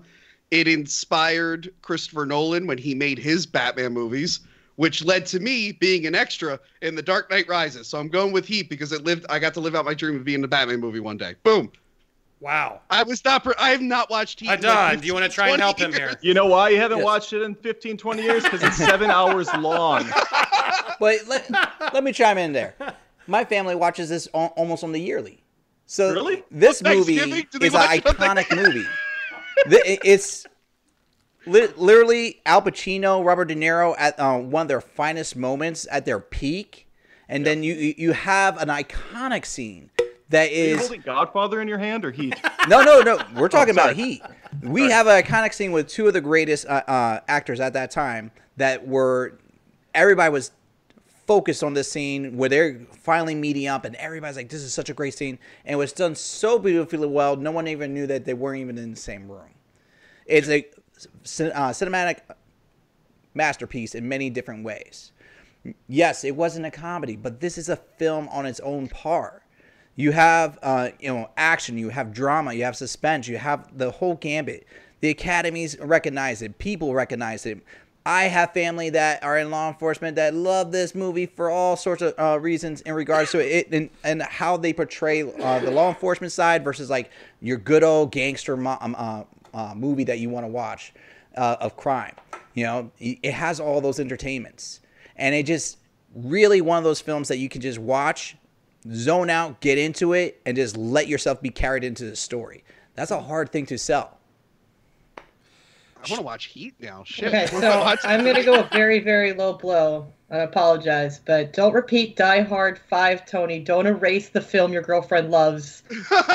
Speaker 5: It inspired Christopher Nolan when he made his Batman movies, which led to me being an extra in The Dark Knight Rises. So I'm going with Heat because it lived. I got to live out my dream of being in a Batman movie one day. Boom.
Speaker 1: Wow.
Speaker 5: I was not. Per- I have not watched Heat.
Speaker 1: Uh,
Speaker 5: in like
Speaker 1: Don, do you want to try and
Speaker 5: 20
Speaker 1: help him here?
Speaker 4: You know why you haven't
Speaker 3: Yes.
Speaker 4: watched it in 15, 20 years? Because it's seven hours long.
Speaker 3: but let, let me chime in there. My family watches this al- almost on the yearly. So
Speaker 4: Really?
Speaker 3: this
Speaker 5: On
Speaker 3: movie
Speaker 5: Thanksgiving? Do they
Speaker 3: is an
Speaker 5: watch it on
Speaker 3: iconic movie. The- it- it's li- literally Al Pacino, Robert De Niro at uh, one of their finest moments at their peak, and then you you have an iconic scene that is
Speaker 4: Are you holding Godfather in your hand or Heat?
Speaker 3: no, no, no. We're talking
Speaker 4: sorry.
Speaker 3: about Heat. We have an iconic scene with two of the greatest uh, uh, actors at that time that were. Everybody was focused on this scene where they're finally meeting up, and everybody's like, "This is such a great scene," and it was done so beautifully well. No one even knew that they weren't even in the same room. It's a uh, cinematic masterpiece in many different ways. Yes, it wasn't a comedy, but this is a film on its own par. You have, uh, you know, action. You have drama. You have suspense. You have the whole gambit. The academies recognize it. People recognize it. I have family that are in law enforcement that love this movie for all sorts of uh, reasons in regards to it and, and how they portray uh, the law enforcement side versus like your good old gangster mo- um, uh, uh, movie that you want to watch uh, of crime. You know, it has all those entertainments, and it just really one of those films that you can just watch, zone out, get into it, and just let yourself be carried into the story. That's a hard thing to sell.
Speaker 5: I want to watch Heat now. Shit.
Speaker 2: Okay, so I'm gonna go a very, very low blow. I apologize, but don't repeat Die Hard Five, Tony. Don't erase the film your girlfriend loves,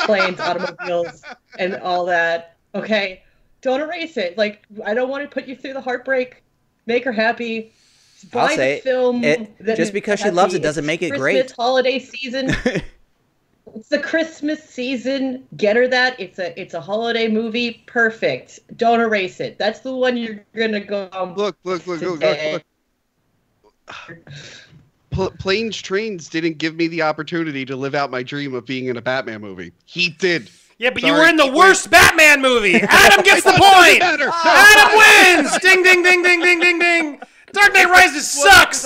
Speaker 2: planes, automobiles, and all that. Okay, don't erase it. Like I don't want to put you through the heartbreak. Make her happy. Buy
Speaker 3: I'll say it.
Speaker 2: film.
Speaker 3: It-
Speaker 2: that
Speaker 3: just
Speaker 2: is
Speaker 3: because she loves it doesn't make it
Speaker 2: Christmas
Speaker 3: great.
Speaker 2: holiday season. It's the Christmas season. Get her that. It's a it's a holiday movie. Perfect. Don't erase it. That's the one you're gonna go. on
Speaker 5: Look, look, look, look, look, look. Pl- Planes, trains didn't give me the opportunity to live out my dream of being in a Batman movie. He did.
Speaker 1: Yeah, but you were in the worst Batman movie. Adam gets the point. Adam wins. Ding, ding, ding, ding, ding, ding, ding. Dark Knight Rises sucks.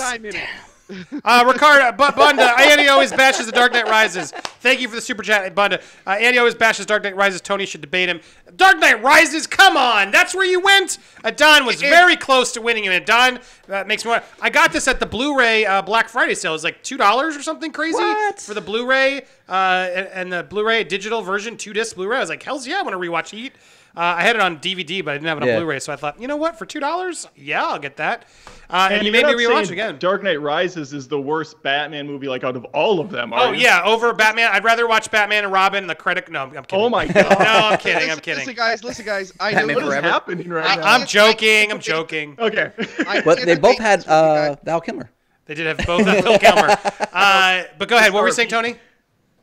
Speaker 5: I'm in it.
Speaker 1: Uh, Ricardo, but Bunda, Annie always bashes The Dark Knight Rises. Thank you for the super chat, Bunda. Uh, Andy always bashes Dark Knight Rises. Tony should debate him. Dark Knight Rises, come on, that's where you went. Adon was very close to winning him. Adon uh, makes me want. I got this at the Blu-ray uh, Black Friday sale. It was like two dollars or something crazy
Speaker 3: What?
Speaker 1: for the Blu-ray uh, and, and the Blu-ray digital version, two disc Blu-ray. I was like, hell's yeah, I want to rewatch Heat. Uh, I had it on DVD, but I didn't have it on
Speaker 3: Yeah.
Speaker 1: Blu-ray, so I thought, you know what, for two dollars, yeah, I'll get that. Uh, and,
Speaker 4: And
Speaker 1: you
Speaker 4: you're
Speaker 1: made me
Speaker 4: not
Speaker 1: rewatch again.
Speaker 4: Dark Knight Rises is the worst Batman movie like out of all of them. Are
Speaker 1: Oh
Speaker 4: you?
Speaker 1: yeah, over Batman. I'd rather watch Batman and Robin. The credit. No, I'm kidding.
Speaker 4: Oh my god.
Speaker 1: No, I'm kidding.
Speaker 5: Listen,
Speaker 1: I'm kidding.
Speaker 5: Listen, guys. Listen, guys. I know
Speaker 3: Batman
Speaker 4: What is
Speaker 3: Forever.
Speaker 4: happening right
Speaker 5: I-
Speaker 4: now?
Speaker 1: I'm joking.
Speaker 5: I
Speaker 1: I'm joking.
Speaker 4: okay.
Speaker 3: But they both had
Speaker 5: this with
Speaker 3: uh. Val Kilmer.
Speaker 1: They did have both have Bill Kilmer. Uh, but go ahead. What were you saying, Tony?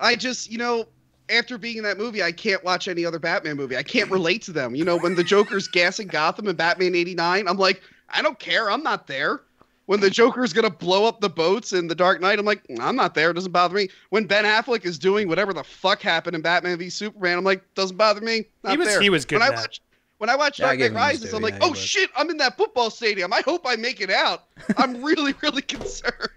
Speaker 5: I just, you know, after being in that movie, I can't watch any other Batman movie. I can't relate to them. You know, when the Joker's gassing Gotham in Batman 89, I'm like, I don't care. I'm not there. When the Joker's going to blow up the boats in The Dark Knight, I'm like, I'm not there. It doesn't bother me. When Ben Affleck is doing whatever the fuck happened in Batman v Superman, I'm like, doesn't bother me. Not
Speaker 1: was-
Speaker 5: there.
Speaker 1: he was good
Speaker 5: When I watch, when I watch
Speaker 3: Yeah,
Speaker 5: Dark Knight Rises, I'm like,
Speaker 3: yeah,
Speaker 5: oh
Speaker 3: was.
Speaker 5: shit, I'm in that football stadium. I hope I make it out. I'm really, really concerned.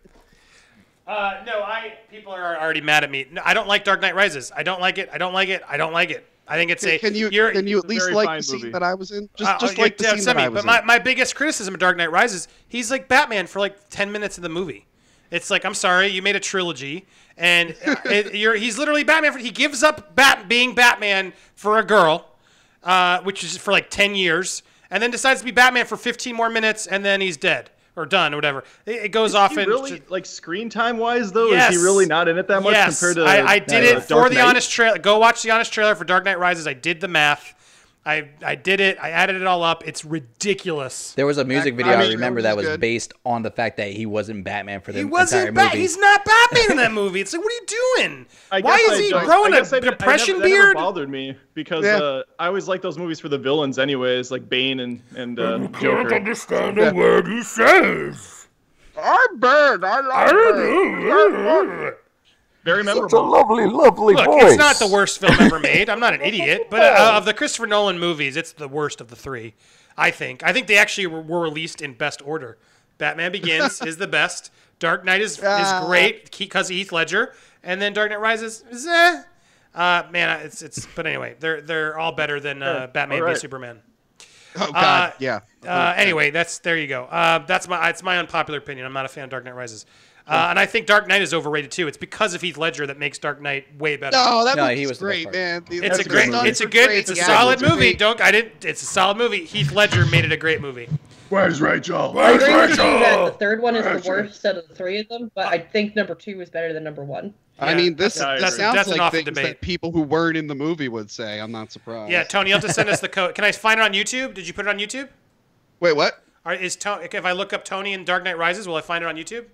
Speaker 1: Uh, no, I people are already mad at me. No, I don't like Dark Knight Rises. I don't like it. I don't like it. I don't like it. I think it's a.
Speaker 5: Can you
Speaker 1: you're,
Speaker 5: can you at least like
Speaker 4: fine
Speaker 5: the scene
Speaker 4: movie.
Speaker 5: that I was in? Just
Speaker 1: Uh,
Speaker 5: just
Speaker 1: uh,
Speaker 5: like the scene that
Speaker 1: me.
Speaker 5: I was
Speaker 1: But my,
Speaker 5: in.
Speaker 1: my biggest criticism of Dark Knight Rises, he's like Batman for like ten minutes of the movie. It's like I'm sorry, you made a trilogy, and uh, it, you're he's literally Batman. For, he gives up Bat being Batman for a girl, uh, which is for like ten years, and then decides to be Batman for 15 more minutes, and then he's dead or done or whatever. It, it goes off
Speaker 4: Is he
Speaker 1: and
Speaker 4: really like screen time wise though?
Speaker 1: Yes.
Speaker 4: Is he really not in it that much
Speaker 1: yes,
Speaker 4: compared to?
Speaker 1: I, I did
Speaker 4: uh,
Speaker 1: it for
Speaker 4: Dark
Speaker 1: the
Speaker 4: Knight?
Speaker 1: honest trailer. Go watch the honest trailer for Dark Knight Rises. I did the math. I I did it. I added it all up. It's ridiculous.
Speaker 3: There was a music video
Speaker 5: I
Speaker 3: I remember
Speaker 5: that
Speaker 3: that
Speaker 5: was
Speaker 3: was
Speaker 5: good.
Speaker 3: based on the fact that he wasn't Batman for the
Speaker 1: He
Speaker 3: entire
Speaker 1: wasn't Bat.
Speaker 3: movie.
Speaker 1: He's not Batman in that movie. It's like, what are you doing?
Speaker 4: I
Speaker 1: Why is
Speaker 4: I
Speaker 1: he
Speaker 4: don't-
Speaker 1: growing
Speaker 4: I
Speaker 1: a
Speaker 4: guess I I
Speaker 1: depression
Speaker 4: never, that never bothered me because
Speaker 5: Yeah.
Speaker 4: uh, I always like those movies for the villains, anyways, like Bane and and uh, Joker.
Speaker 6: Can't understand a word he says.
Speaker 5: I'm bird. I love bird.
Speaker 4: Very memorable.
Speaker 6: Such a lovely, lovely
Speaker 1: Look,
Speaker 6: voice.
Speaker 1: it's not the worst film ever made. I'm not an idiot, but uh, of the Christopher Nolan movies, it's the worst of the three. I think. I think they actually were, were released in best order. Batman Begins is the best. Dark Knight is is
Speaker 5: Ah.
Speaker 1: great because of Heath Ledger, and then Dark Knight Rises is eh. Uh, man, it's it's. But anyway, they're they're all better than uh,
Speaker 4: Sure.
Speaker 1: Batman v Superman.
Speaker 5: Oh God,
Speaker 1: Uh,
Speaker 5: yeah.
Speaker 1: Uh, anyway, that's there you go. Uh, that's my it's my unpopular opinion. I'm not a fan of Dark Knight Rises, uh, and I think Dark Knight is overrated too. It's because of Heath Ledger that makes Dark Knight way better.
Speaker 5: No, that
Speaker 3: No,
Speaker 5: movie's
Speaker 3: he was the best
Speaker 5: great,
Speaker 3: part.
Speaker 5: man. The-
Speaker 1: It's a great,
Speaker 5: stunts
Speaker 1: it's a good,
Speaker 5: great,
Speaker 1: it's a
Speaker 5: the
Speaker 1: solid
Speaker 5: actors were
Speaker 1: movie.
Speaker 5: great.
Speaker 1: Don't, I didn't. It's a solid movie. Heath Ledger made it a great movie.
Speaker 6: Where's Rachel?
Speaker 2: I
Speaker 6: Where's
Speaker 2: agree with you that the third one is the worst out of the three of them, but I think number two is better than number one.
Speaker 5: I mean, this,
Speaker 4: that's-
Speaker 5: this
Speaker 4: that's-
Speaker 5: sounds
Speaker 1: that's an
Speaker 5: like
Speaker 1: often
Speaker 5: things
Speaker 1: debate.
Speaker 5: that people who weren't in the movie would say. I'm not surprised.
Speaker 1: Yeah, Tony, you have to send us the code. Can I find it on YouTube? Did you put it on YouTube?
Speaker 5: Wait, what?
Speaker 1: Or is Tony? If I look up Tony and Dark Knight Rises, will I find it on YouTube?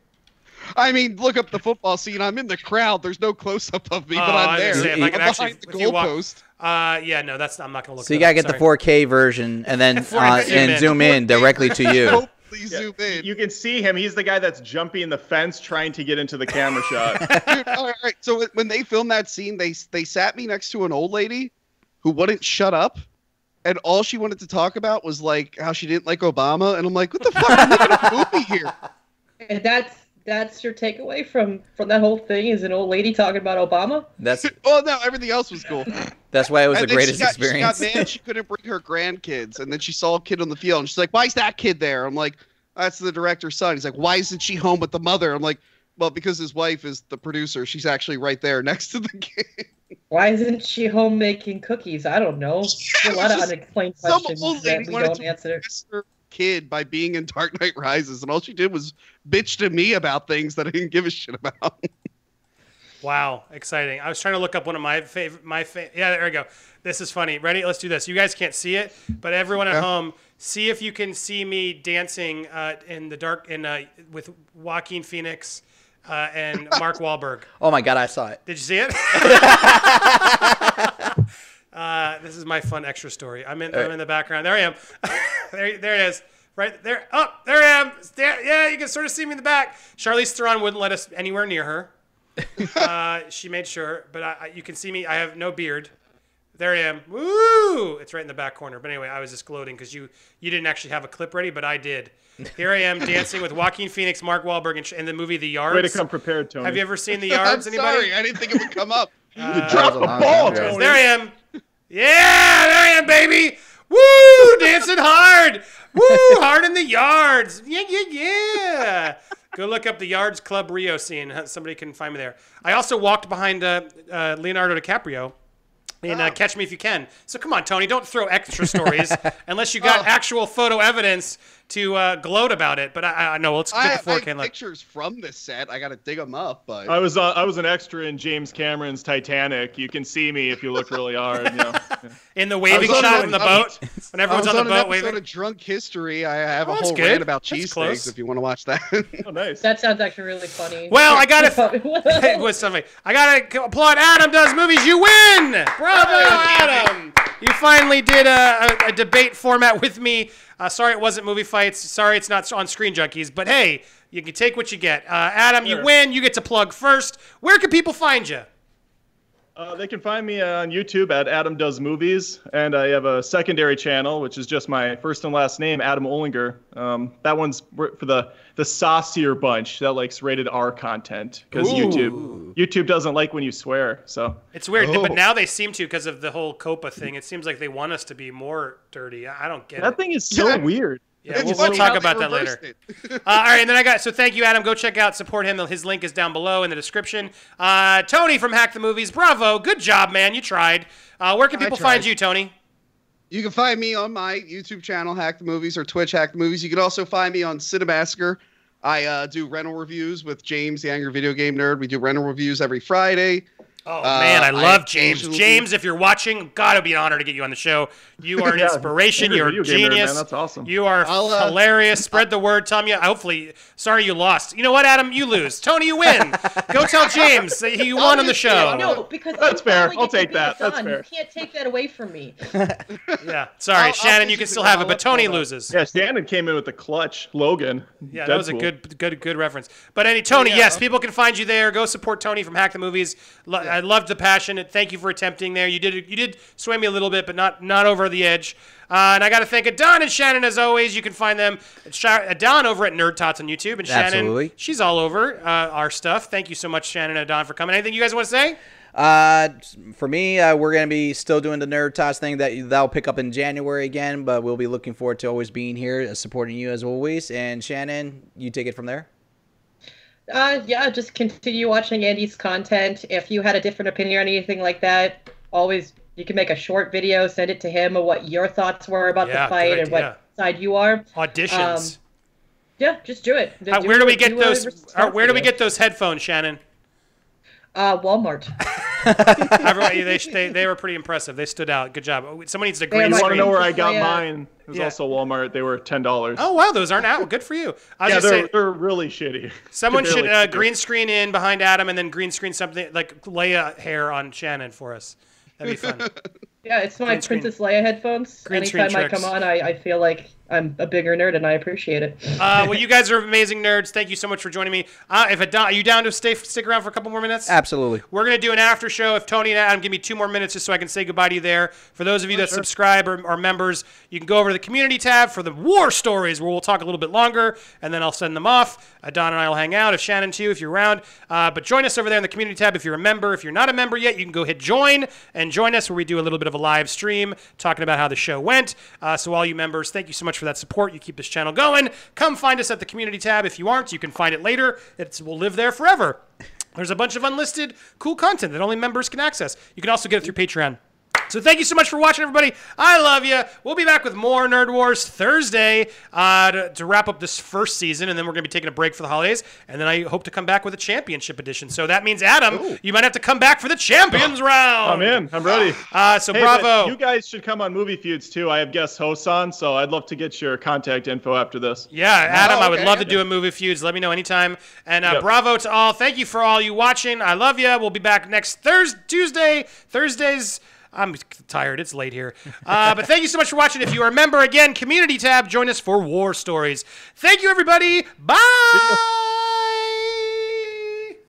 Speaker 5: I mean, look up the football scene. I'm in the crowd. There's no close up of me,
Speaker 1: Oh,
Speaker 5: but
Speaker 1: I
Speaker 5: I'm there.
Speaker 1: gonna I
Speaker 5: I'm
Speaker 1: actually-
Speaker 5: behind the
Speaker 1: if you walk-
Speaker 5: goalpost.
Speaker 1: Uh, yeah, no, that's I'm not gonna look.
Speaker 3: At So you gotta
Speaker 1: up,
Speaker 3: get the 4K version and then uh,
Speaker 1: zoom
Speaker 3: and
Speaker 1: in.
Speaker 3: zoom in directly to you.
Speaker 5: Hopefully
Speaker 4: Yeah.
Speaker 5: zoom in.
Speaker 4: You can see him. He's the guy that's jumping the fence trying to get into the camera shot.
Speaker 5: Dude, all right. So when- when they filmed that scene, they they sat me next to an old lady who wouldn't shut up, and all she wanted to talk about was like how she didn't like Obama, and I'm like, what the fuck? I'm making a movie here.
Speaker 2: And that's that's your takeaway from from that whole thing is an old lady talking about Obama.
Speaker 3: That's
Speaker 5: Well, no, everything else was cool.
Speaker 3: that's why it was
Speaker 5: And
Speaker 3: the
Speaker 5: then she
Speaker 3: greatest
Speaker 5: got-
Speaker 3: experience.
Speaker 5: She got mad she couldn't bring her grandkids, and then she saw a kid on the field, and she's like, "Why is that kid there?" I'm like, "That's the director's son." He's like, "Why isn't she home with the mother?" I'm like, "Well, because his wife is the producer. She's actually right there next to the kid."
Speaker 2: Why isn't she home making cookies? I don't know. There's a lot of unexplained questions that we don't
Speaker 5: to
Speaker 2: answer.
Speaker 5: Impress her kid by being in Dark Knight Rises, and all she did was bitch to me about things that I didn't give a shit about.
Speaker 1: Wow, exciting! I was trying to look up one of my favorite. My fa- yeah, there we go. This is funny. Ready? Let's do this. You guys can't see it, but everyone at
Speaker 5: Yeah.
Speaker 1: home, see if you can see me dancing uh, in the dark in uh, with Joaquin Phoenix uh, and Mark Wahlberg.
Speaker 3: oh my god, I saw it.
Speaker 1: Did you see it? uh, this is my fun extra story. I'm in. I'm in the background. There I am. there, there it is. Right there. Oh, there I am. There, yeah, you can sort of see me in the back. Charlize Theron wouldn't let us anywhere near her. uh, she made sure, but I, I, you can see me. I have no beard. There I am. Woo! It's right in the back corner. But anyway, I was just gloating because you you didn't actually have a clip ready, but I did. Here I am dancing with Joaquin Phoenix, Mark Wahlberg, and sh- in the movie The Yards.
Speaker 4: Way to come prepared, Tony.
Speaker 1: Have you ever seen The
Speaker 5: I'm
Speaker 1: Anybody?
Speaker 5: sorry, I didn't think it would come up.
Speaker 1: Uh,
Speaker 4: Drop
Speaker 3: a
Speaker 4: the ball. Tony.
Speaker 1: There I am. Yeah, there I am, baby. Woo! Dancing hard. Woo! Hard in the yards. Yeah, yeah, yeah. Go look up the Yards Club Rio scene. Somebody can find me there. I also walked behind uh, uh, Leonardo DiCaprio in uh, Catch Me If You Can. So come on, Tony, don't throw extra stories unless you got
Speaker 5: Oh.
Speaker 1: actual photo evidence to uh, gloat about it. But I, I know let's
Speaker 5: I,
Speaker 1: get the
Speaker 5: I
Speaker 1: 4K
Speaker 5: have
Speaker 1: look.
Speaker 5: pictures from this set. I got to dig them up, but
Speaker 4: I was uh, I was an extra in James Cameron's Titanic. You can see me if you look really hard. You know.
Speaker 1: In the waving
Speaker 5: on
Speaker 1: shot
Speaker 5: an-
Speaker 1: from the
Speaker 5: I
Speaker 1: boat when
Speaker 5: I
Speaker 1: everyone's
Speaker 5: was
Speaker 1: on
Speaker 5: on
Speaker 1: the
Speaker 5: an
Speaker 1: boat
Speaker 5: episode
Speaker 1: waving.
Speaker 5: of Drunk History. I have
Speaker 1: Oh,
Speaker 5: a whole
Speaker 1: good.
Speaker 5: rant about
Speaker 1: That's close.
Speaker 5: cheesesteaks if you want to watch that.
Speaker 4: Oh, nice.
Speaker 2: That sounds actually really funny.
Speaker 1: Well, I gotta. it was something. I gotta applaud Adam does movies. You win! Bravo, Adam! You finally did a, a, a debate format with me. Uh, sorry it wasn't movie fights. Sorry it's not on Screen Junkies. But hey, you can take what you get. Uh, Adam, you win. You get to plug first. Where can people find you?
Speaker 4: Uh, they can find me on YouTube at Adam Does Movies, and I have a secondary channel, which is just my first and last name, Adam Olinger. Um, that one's for the the saucier bunch that likes rated R content because YouTube YouTube doesn't like when you swear. So
Speaker 1: It's weird,
Speaker 5: Oh.
Speaker 1: but now they seem to because of the whole COPPA thing. It seems like they want us to be more dirty. I I don't get
Speaker 4: that
Speaker 1: it.
Speaker 4: That thing is so
Speaker 5: Yeah.
Speaker 4: weird.
Speaker 1: Yeah, we'll, we'll talk about that later. Uh, all right, and then I got so thank you, Adam. Go check out support him. His link is down below in the description. Uh, Tony from Hack the Movies, bravo, good job, man. You tried. Uh, where can people find you, Tony?
Speaker 5: You can find me on my YouTube channel, Hack the Movies, or Twitch, Hack the Movies. You can also find me on Cinemassacre. I uh, do rental reviews with James, the Angry Video Game Nerd. We do rental reviews every Friday.
Speaker 1: Oh
Speaker 5: Uh,
Speaker 1: man, I
Speaker 5: I
Speaker 1: love James.
Speaker 5: occasionally-
Speaker 1: James, if you're watching, gotta be an honor to get you on the show. You are an
Speaker 4: Yeah,
Speaker 1: inspiration.
Speaker 4: you're
Speaker 1: You're
Speaker 4: a
Speaker 1: a
Speaker 4: video gamer, man.
Speaker 1: genius.
Speaker 4: That's awesome.
Speaker 1: You are
Speaker 5: I'll, uh,
Speaker 1: hilarious. Spread the word. Tell me. Hopefully, sorry you lost. You know what, Adam? You lose. Tony, you win. Go tell James that you won on the show.
Speaker 2: No, because
Speaker 4: That's fair. I'll take that.
Speaker 2: the
Speaker 4: That's
Speaker 2: son.
Speaker 4: fair.
Speaker 2: You can't take that away from me.
Speaker 1: Yeah. Sorry,
Speaker 5: I'll- I'll
Speaker 1: Shannon. You can still have it, but Tony loses.
Speaker 4: Yeah, Shannon came in with the clutch. Logan.
Speaker 1: Yeah, that was a good, good, good reference. But any Tony,
Speaker 5: Yeah.
Speaker 1: yes, people can find you there. Go support Tony from Hack the Movies. Lo- I loved the passion. Thank you for attempting there. You did, you did sway me a little bit, but not, not over the edge. Uh, and I got to thank Adon and Shannon as always. You can find them at Adon over at Nerd Tots on YouTube, and Shannon,
Speaker 3: Absolutely.
Speaker 1: she's all over uh, our stuff. Thank you so much, Shannon and Adon, for coming. Anything you guys want to say?
Speaker 3: Uh, for me, uh, we're gonna be still doing the Nerd Tots thing that that'll pick up in January again, but we'll be looking forward to always being here, uh, supporting you as always. And Shannon, you take it from there.
Speaker 2: Uh, yeah, just continue watching Andy's content. If you had a different opinion or anything like that, always you can make a short video, send it to him of what your thoughts were about
Speaker 1: Yeah,
Speaker 2: the fight and what side you are.
Speaker 1: Auditions.
Speaker 2: Yeah, just do it.
Speaker 1: Uh, where do we get
Speaker 2: do
Speaker 1: those? uh, where do we get those headphones, Shannon?
Speaker 2: Uh, Walmart.
Speaker 1: Everyone, they, they, they were pretty impressive. They stood out. Good job. Someone needs to
Speaker 2: They
Speaker 1: green
Speaker 2: are
Speaker 4: You want to know where I got
Speaker 2: Yeah.
Speaker 4: mine? It was
Speaker 1: Yeah.
Speaker 4: also Walmart. They were ten dollars.
Speaker 1: Oh wow, those aren't out. Good for you. I was
Speaker 4: yeah,
Speaker 1: just
Speaker 4: they're,
Speaker 1: saying,
Speaker 4: they're really shitty.
Speaker 1: someone should uh, green screen in behind Adam and then green screen something like Leia hair on Shannon for us. That'd be fun.
Speaker 2: Yeah, it's my
Speaker 1: Green screen.
Speaker 2: Princess Leia headphones.
Speaker 1: Green
Speaker 2: Anytime I
Speaker 1: tricks.
Speaker 2: come on, I, I feel like I'm a bigger nerd and I appreciate it.
Speaker 1: uh, well, you guys are amazing nerds. Thank you so much for joining me. Uh, if Adon, are you down to stay stick around for a couple more minutes?
Speaker 3: Absolutely.
Speaker 1: We're gonna do an after show. If Tony and Adam give me two more minutes just so I can say goodbye to you there. For those of you that subscribe or are members, you can go over to the community tab for the war stories where we'll talk a little bit longer and then I'll send them off. Uh, Don and I will hang out. If Shannon too, if you're around. Uh, but join us over there in the community tab if you're a member. If you're not a member yet, you can go hit join and join us where we do a little bit of a live stream talking about how the show went. Uh, so all you members, thank you so much for that support. You keep this channel going. Come find us at the community tab. If you aren't, you can find it later. It will live there forever. There's a bunch of unlisted cool content that only members can access. You can also get it through Patreon. So thank you so much for watching, everybody. I love you. We'll be back with more Nerd Wars Thursday uh, to, to wrap up this first season, and then we're going to be taking a break for the holidays, and then I hope to come back with a championship edition. So that means Adam, you might have to come back for the champions round.
Speaker 4: I'm in. I'm ready.
Speaker 1: Uh, so
Speaker 4: Hey,
Speaker 1: bravo.
Speaker 4: You guys should come on Movie Feuds too. I have guest hosts on, so I'd love to get your contact info after this.
Speaker 1: Yeah, Adam, I would love to do a movie feuds. Let me know anytime. And uh,
Speaker 4: Yep.
Speaker 1: bravo to all. Thank you for all you watching. I love you. We'll be back next Thursday, Tuesday, Thursdays. I'm tired. It's late here. Uh, but thank you so much for watching. If you are a member, again, community tab, join us for War Stories. Thank you, everybody. Bye.